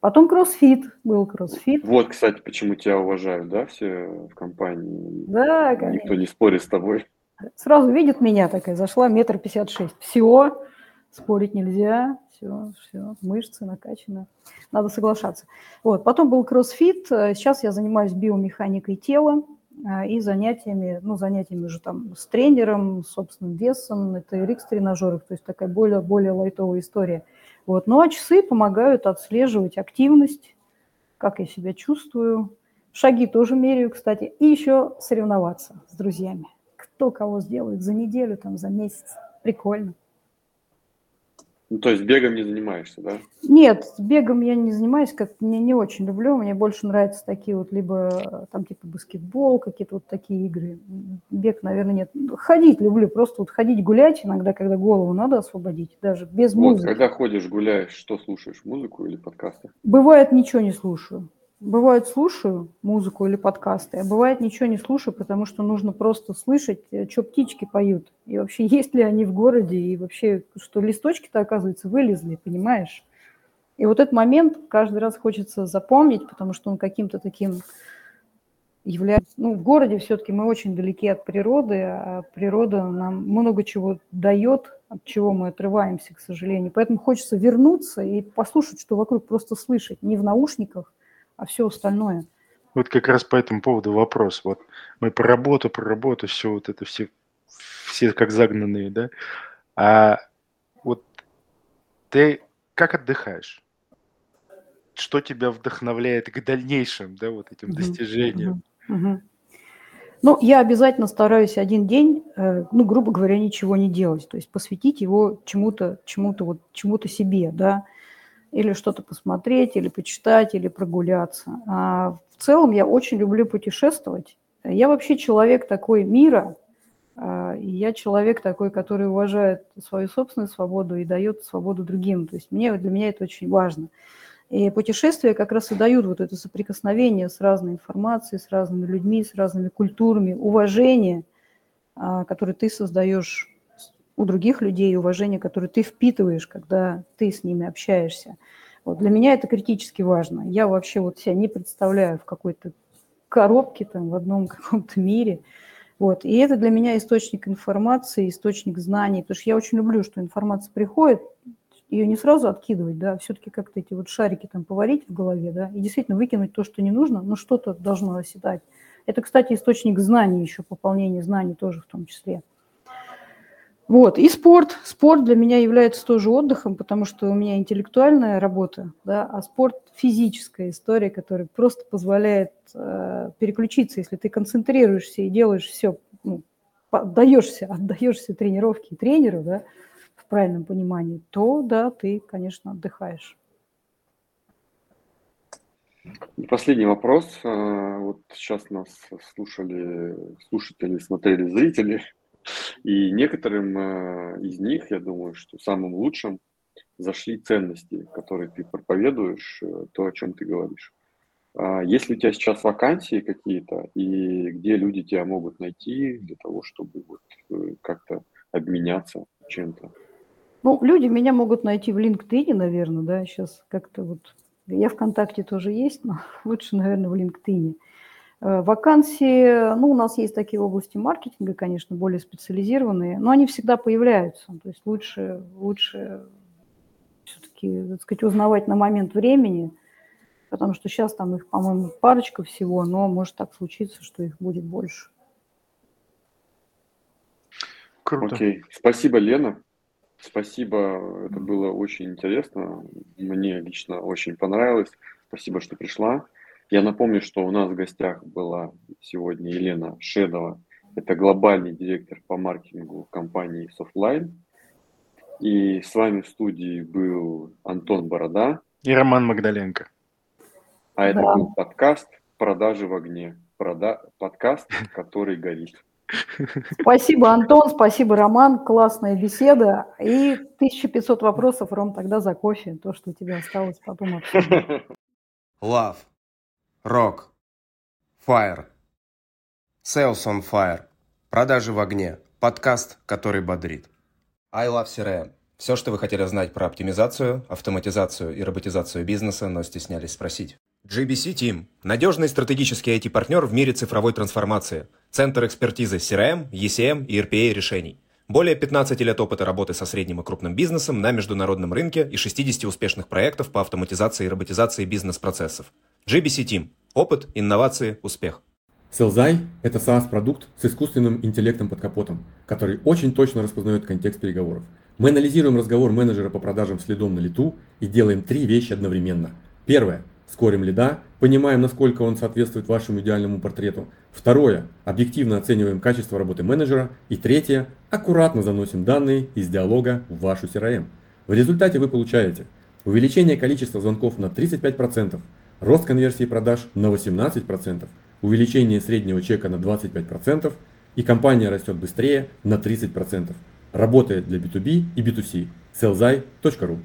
Потом кроссфит, был кроссфит. Вот, кстати, почему тебя уважают, да, все в компании? Да, конечно. Никто не спорит с тобой. Сразу видит меня такая, зашла метр пятьдесят шесть. Все, спорить нельзя, все, все, мышцы накачаны. Надо соглашаться. Вот, потом был кроссфит, сейчас я занимаюсь биомеханикой тела, а, и занятиями, ну, занятиями уже там с тренером, с собственным весом, это RX-тренажеры, то есть такая более, более лайтовая история. Вот. Ну, а часы помогают отслеживать активность, как я себя чувствую. Шаги тоже меряю, кстати, и еще соревноваться с друзьями. Кто кого сделает за неделю, там, за месяц. Прикольно. Ну, то есть бегом не занимаешься, да? Нет, бегом я не занимаюсь, как мне не очень люблю. Мне больше нравятся такие вот либо там типа баскетбол, какие-то вот такие игры. Бег, наверное, нет. Ходить люблю, просто вот ходить гулять иногда, когда голову надо освободить, даже без вот, музыки. когда ходишь, гуляешь, что слушаешь, музыку или подкасты? Бывает, ничего не слушаю. Бывает, слушаю музыку или подкасты, а бывает, ничего не слушаю, потому что нужно просто слышать, э, что птички поют. И вообще, <laughs> есть ли они в городе, и вообще, что листочки-то, оказывается, вылезли, понимаешь? И вот этот момент каждый раз хочется запомнить, потому что он каким-то таким является... Ну, в городе все-таки мы очень далеки от природы, а природа нам много чего дает, от чего мы отрываемся, к сожалению. Поэтому хочется вернуться и послушать, что вокруг, просто слышать, не в наушниках, а все остальное. Вот как раз по этому поводу вопрос. Вот мы про работу, про работу, все вот это все, все как загнанные, да? А вот ты как отдыхаешь? Что тебя вдохновляет к дальнейшим, да, вот этим достижениям? Ну, я обязательно стараюсь один день, э, ну, грубо говоря, ничего не делать, то есть посвятить его чему-то, чему-то вот, чему-то себе, да или что-то посмотреть, или почитать, или прогуляться. А в целом я очень люблю путешествовать. Я вообще человек такой мира, а, и я человек такой, который уважает свою собственную свободу и дает свободу другим. То есть мне, для меня это очень важно. И путешествия как раз и дают вот это соприкосновение с разной информацией, с разными людьми, с разными культурами, уважение, а, которое ты создаешь у других людей, уважение, которое ты впитываешь, когда ты с ними общаешься. Вот для меня это критически важно. Я вообще вот себя не представляю в какой-то коробке, там, в одном <laughs> каком-то мире. Вот. И это для меня источник информации, источник знаний, потому что я очень люблю, что информация приходит, ее не сразу откидывать, да, все-таки как-то эти вот шарики там поварить в голове, да, и действительно выкинуть то, что не нужно, но что-то должно оседать. Это, кстати, источник знаний еще, пополнение знаний тоже в том числе. Вот, и спорт. Спорт для меня является тоже отдыхом, потому что у меня интеллектуальная работа, да, а спорт – физическая история, которая просто позволяет э, переключиться, если ты концентрируешься и делаешь все, ну, отдаешься, отдаешься тренировке и тренеру, да, в правильном понимании, то, да, ты, конечно, отдыхаешь. Последний вопрос. Э, вот сейчас нас слушали слушатели, смотрели зрители. И некоторым э, из них, я думаю, что самым лучшим зашли ценности, которые ты проповедуешь, э, то, о чем ты говоришь. А есть ли у тебя сейчас вакансии какие-то, и где люди тебя могут найти для того, чтобы вот э, как-то обменяться чем-то? Ну, люди меня могут найти в LinkedIn, наверное, да, сейчас как-то вот... Я ВКонтакте тоже есть, но <laughs> лучше, наверное, в LinkedIn. Э, вакансии, ну, у нас есть такие области маркетинга, конечно, более специализированные, но они всегда появляются. То есть лучше, лучше все-таки, так сказать, узнавать на момент времени, потому что сейчас там их, по-моему, парочка всего, но может так случиться, что их будет больше. Круто. Окей, спасибо, Лена. Спасибо, это было очень интересно. Мне лично очень понравилось. Спасибо, что пришла. Я напомню, что у нас в гостях была сегодня Елена Шедова. Это глобальный директор по маркетингу компании Softline. И с вами в студии был Антон Борода. И Роман Магдаленко. А это да. был подкаст «Продажи в огне». Прода... Подкаст, который горит. Спасибо, Антон, спасибо, Роман. Классная беседа. И 1500 вопросов, Ром, тогда за кофе. То, что у тебя осталось, потом обсудим. Love. Rock. Fire. Sales on Fire. Продажи в огне. Подкаст, который бодрит. I Love CRM. Все, что вы хотели знать про оптимизацию, автоматизацию и роботизацию бизнеса, но стеснялись спросить. GBC Team – надежный стратегический IT-партнер в мире цифровой трансформации. Центр экспертизы CRM, ECM и RPA решений. Более 15 лет опыта работы со средним и крупным бизнесом на международном рынке и 60 успешных проектов по автоматизации и роботизации бизнес-процессов. GBC Team. Опыт, инновации, успех. Селзай – это SaaS-продукт с искусственным интеллектом под капотом, который очень точно распознает контекст переговоров. Мы анализируем разговор менеджера по продажам следом на лету и делаем три вещи одновременно. Первое – скорим лида, понимаем, насколько он соответствует вашему идеальному портрету. Второе – объективно оцениваем качество работы менеджера. И третье – аккуратно заносим данные из диалога в вашу CRM. В результате вы получаете увеличение количества звонков на 35%, рост конверсии продаж на 18%, увеличение среднего чека на 25% и компания растет быстрее на 30%. Работает для B2B и B2C. sellzai.ru